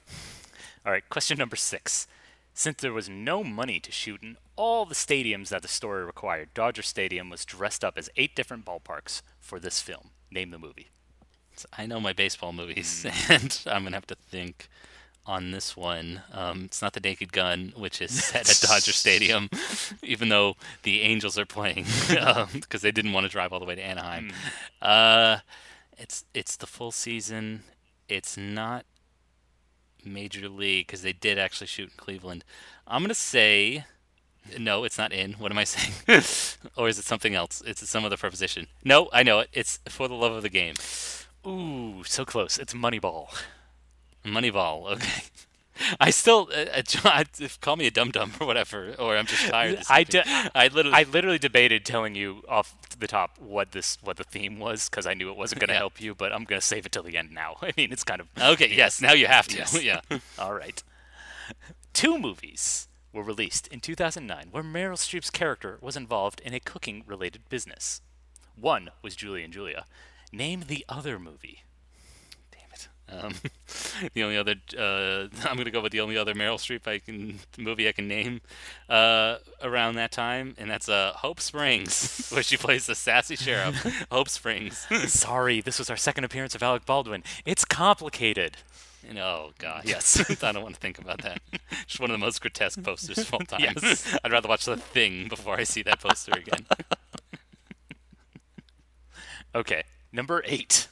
All right. Question number six. Since there was no money to shoot in all the stadiums that the story required, Dodger Stadium was dressed up as eight different ballparks for this film. Name the movie. I know my baseball movies, Hmm. and I'm gonna have to think on this one. Um, it's not the Naked Gun, which is set at Dodger Stadium, even though the Angels are playing because they didn't want to drive all the way to Anaheim. Uh, it's it's the full season. It's not Major League because they did actually shoot in Cleveland. I'm gonna say. No, it's not in. What am I saying? or is it something else? It's some other preposition. No, I know it. It's for the love of the game. Ooh, so close. It's Moneyball. Moneyball. Okay. I still uh, uh, call me a dum dum or whatever, or I'm just tired. I, de- I literally, I literally debated telling you off the top what this what the theme was because I knew it wasn't going to Yeah. help you, but I'm going to save it till the end now. I mean, it's kind of Okay, yes, now you have to. Yes. Yeah. All right. Two movies were released in 2009 where Meryl Streep's character was involved in a cooking-related business. One was Julie and Julia. Name the other movie. Um, the only other, uh, I'm gonna go with the only other Meryl Streep I can movie I can name uh, around that time, and that's uh, Hope Springs, where she plays the sassy sheriff. Hope Springs. Sorry, this was our second appearance of Alec Baldwin. It's complicated. And, oh god, Yes. I don't want to think about that. Just one of the most grotesque posters of all time. Yes. I'd rather watch The Thing before I see that poster again. Okay, number eight.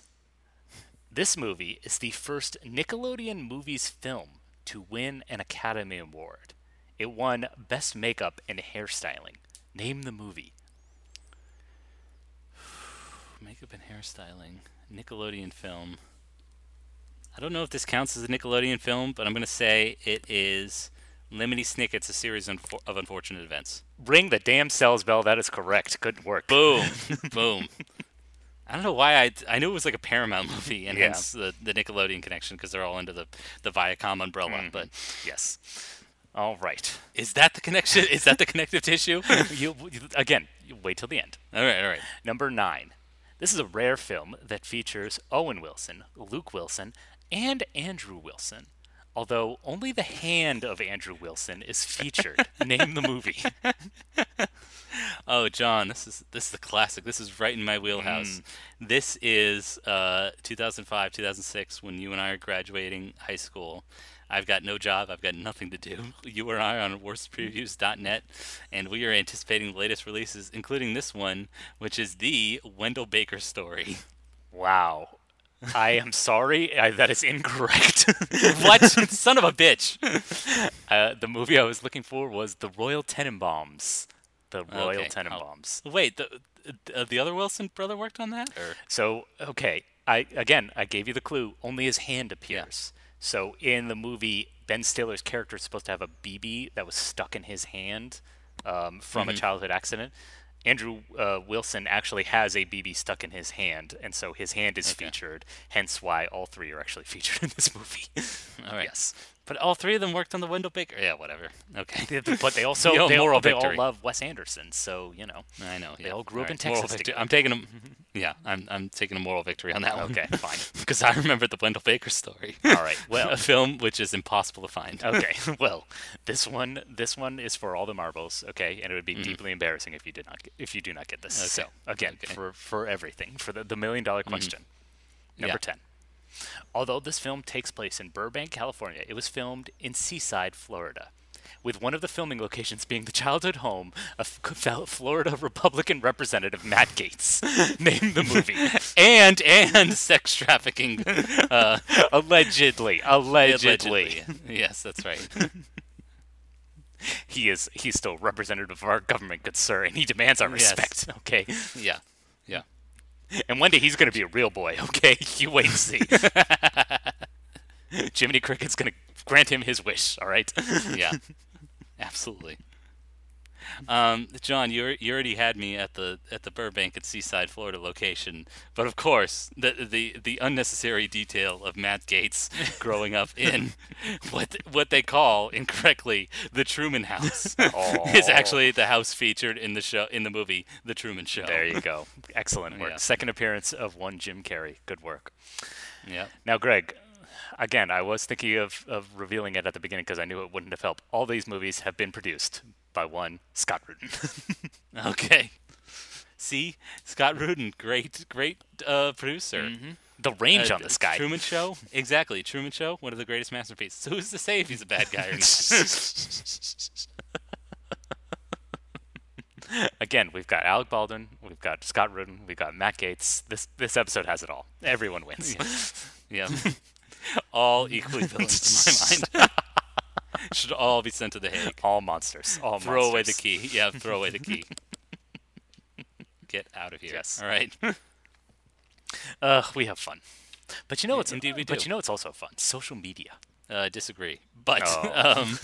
This movie is the first Nickelodeon Movies film to win an Academy Award. It won Best Makeup and Hairstyling. Name the movie. Makeup and hairstyling, Nickelodeon film. I don't know if this counts as a Nickelodeon film, but I'm gonna say it is Lemony Snicket's A Series of Unfortunate Events. Ring the damn cells bell. That is correct. Good work. Boom, boom. I don't know why I I knew it was like a Paramount movie, and Yeah. hence the, the Nickelodeon connection because they're all under the the Viacom umbrella. Mm-hmm. But Yes. All right. is that the connection? Is that the connective tissue? you, you- again, you wait till the end. all right, all right. Number nine. This is a rare film that features Owen Wilson, Luke Wilson, and Andrew Wilson. Although only the hand of Andrew Wilson is featured. Name the movie. Oh, John, this is this is a classic. This is right in my wheelhouse. This is uh, 2005, 2006, when you and I are graduating high school. I've got no job. I've got nothing to do. You and I are on worstpreviews.net, and we are anticipating the latest releases, including this one, which is the Wendell Baker story. Wow. I am sorry. I, that is incorrect. what? Son of a bitch. Uh, the movie I was looking for was The Royal Tenenbaums. The Royal Okay. Tenenbaums. Oh, wait, the uh, the other Wilson brother worked on that? Or So okay, I again I gave you the clue. Only his hand appears. So in the movie, Ben Stiller's character is supposed to have a BB that was stuck in his hand um, from a Mhm. childhood accident. Andrew uh, Wilson actually has a BB stuck in his hand, and so his hand is featured. Hence why all three are actually featured in this movie. all right. Yes. But all three of them worked on the Wendell Baker. Yeah, whatever. Okay. But they also Yo, they, all, they all love Wes Anderson, so you know. I know. They yeah. all grew up in Alright, moral Texas victory. I'm taking them. Yeah, I'm I'm taking a moral victory on that one. Okay, fine. Because I remember the Wendell Baker story. All right, well- a film which is impossible to find. okay. Well, this one this one is for all the marbles, okay? And it would be Mhm. deeply embarrassing if you did not get, if you do not get this. Okay. So, again, Okay. for for everything, for the, the million dollar question. Number Yeah. 10. Although this film takes place in Burbank, California, it was filmed in Seaside, Florida. With one of the filming locations being the childhood home of Florida Republican Representative Matt Gaetz. Name the movie. and and sex trafficking. Uh, allegedly, allegedly. allegedly. Yes, that's right. he is he's still representative of our government, good sir, and he demands our Yes. respect. Okay. Yeah. Yeah. And one day he's gonna be a real boy. Okay, you wait and see. Jiminy Cricket's gonna grant him his wish. All right. Yeah. Absolutely. Um, John, you you already had me at the at the Burbank and Seaside, Florida location, but of course the the the unnecessary detail of Matt Gaetz growing up in what what they call incorrectly the Truman House is actually the house featured in the show in the movie The Truman Show. There you go. Excellent work. Yeah. Second appearance of one Jim Carrey. Good work. Yeah. Now, Greg, again, I was thinking of, of revealing it at the beginning because I knew it wouldn't have helped. All these movies have been produced by one Scott Rudin. Okay. See, Scott Rudin, great, great uh, producer. Mm-hmm. The range Uh, on this guy. Truman Show, exactly. Truman Show, one of the greatest masterpieces. So who's to say if he's a bad guy or not? Again, we've got Alec Baldwin, we've got Scott Rudin, we've got Matt Gaetz. This this episode has it all. Everyone wins. yeah, all equally villains in my mind. Should all be sent to the Hague. All monsters. All throw away the key. Yeah, throw away the key. Get out of here. Yes. All right. Uh, we have fun. But you know what's indeed we do. But you know what's also fun? Social media. Uh, disagree, but Oh. um,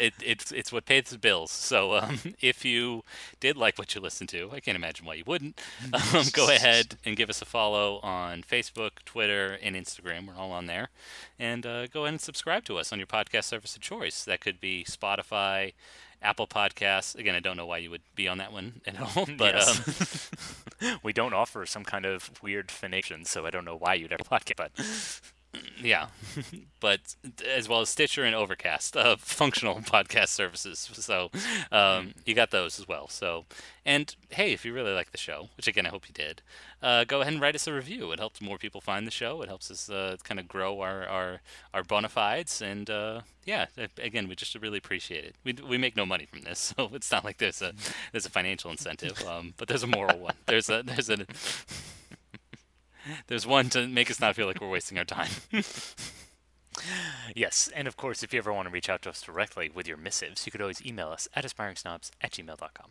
it, it's it's what pays the bills. So um, if you did like what you listened to, I can't imagine why you wouldn't. Um, go ahead and give us a follow on Facebook, Twitter, and Instagram. We're all on there, and uh, go ahead and subscribe to us on your podcast service of choice. That could be Spotify, Apple Podcasts. Again, I don't know why you would be on that one at all, but Yes. um, we don't offer some kind of weird phonation, so I don't know why you'd ever podcast. But Yeah, but as well as Stitcher and Overcast, uh, functional podcast services. So um, you got those as well. So, and hey, if you really like the show, which again I hope you did, uh, go ahead and write us a review. It helps more people find the show. It helps us uh, kind of grow our our our bona fides, and uh, yeah, again, we just really appreciate it. We, we make no money from this, so it's not like there's a there's a financial incentive, um, but there's a moral one. There's a there's a there's one to make us not feel like we're wasting our time. yes, and of course, if you ever want to reach out to us directly with your missives, you could always email us at aspiringsnobs at gmail.com.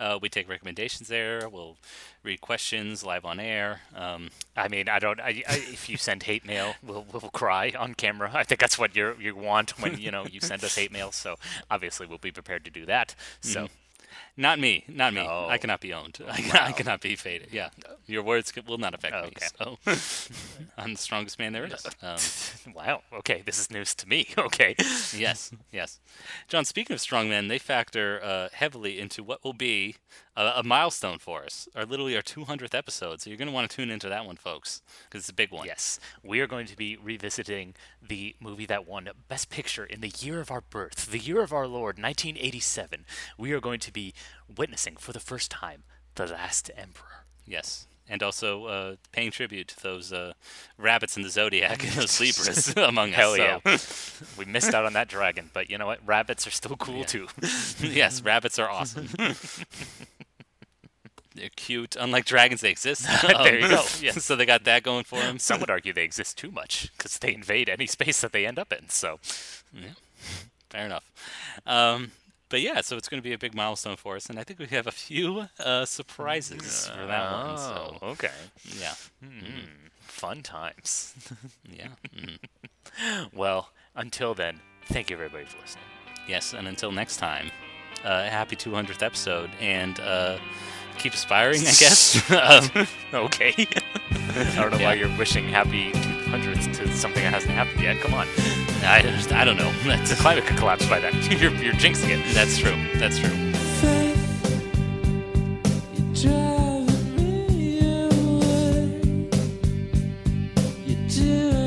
Uh, we take recommendations there. We'll read questions live on air. Um, I mean, I don't. I, I, if you send hate mail, we'll we'll cry on camera. I think that's what you you want when you know you send us hate mail. So obviously, we'll be prepared to do that. So. Mhm. Not me, not me. Oh. I cannot be owned. I, Wow. I cannot be faded. Yeah, your words will not affect Okay. me. So I'm the strongest man there is. Um, wow. Okay, this is news to me. Okay. yes, yes. John, speaking of strong men, they factor uh, heavily into what will be a, a milestone for us, or literally our 200th episode. So you're going to want to tune into that one, folks, because it's a big one. Yes, we are going to be revisiting the movie that won Best Picture in the year of our birth, the year of our Lord, 1987. We are going to be witnessing for the first time The Last Emperor. Yes. And also uh, paying tribute to those uh, rabbits in the zodiac and those Libras among us. Hell so- yeah. we missed out on that dragon, but you know what? Rabbits are still cool Yeah. too. yes, rabbits are awesome. They're cute. Unlike dragons, they exist. There you Um, go. Yeah, so they got that going for them. Some would argue they exist too much because they invade any space that they end up in. So, Yeah, fair enough. Um, but yeah, so it's going to be a big milestone for us, and I think we have a few uh, surprises for that one. So Oh, okay. yeah, Hmm, Fun times. yeah. mhm. well, until then, thank you everybody for listening. Yes, and until next time, uh, happy 200th episode, and uh, keep aspiring, I guess. um, okay. I don't know yeah. why you're wishing happy 200th to something that hasn't happened yet. Come on. I, just, I don't know. That's, the climate could collapse by then. you're, you're jinxing it. That's true. That's true. do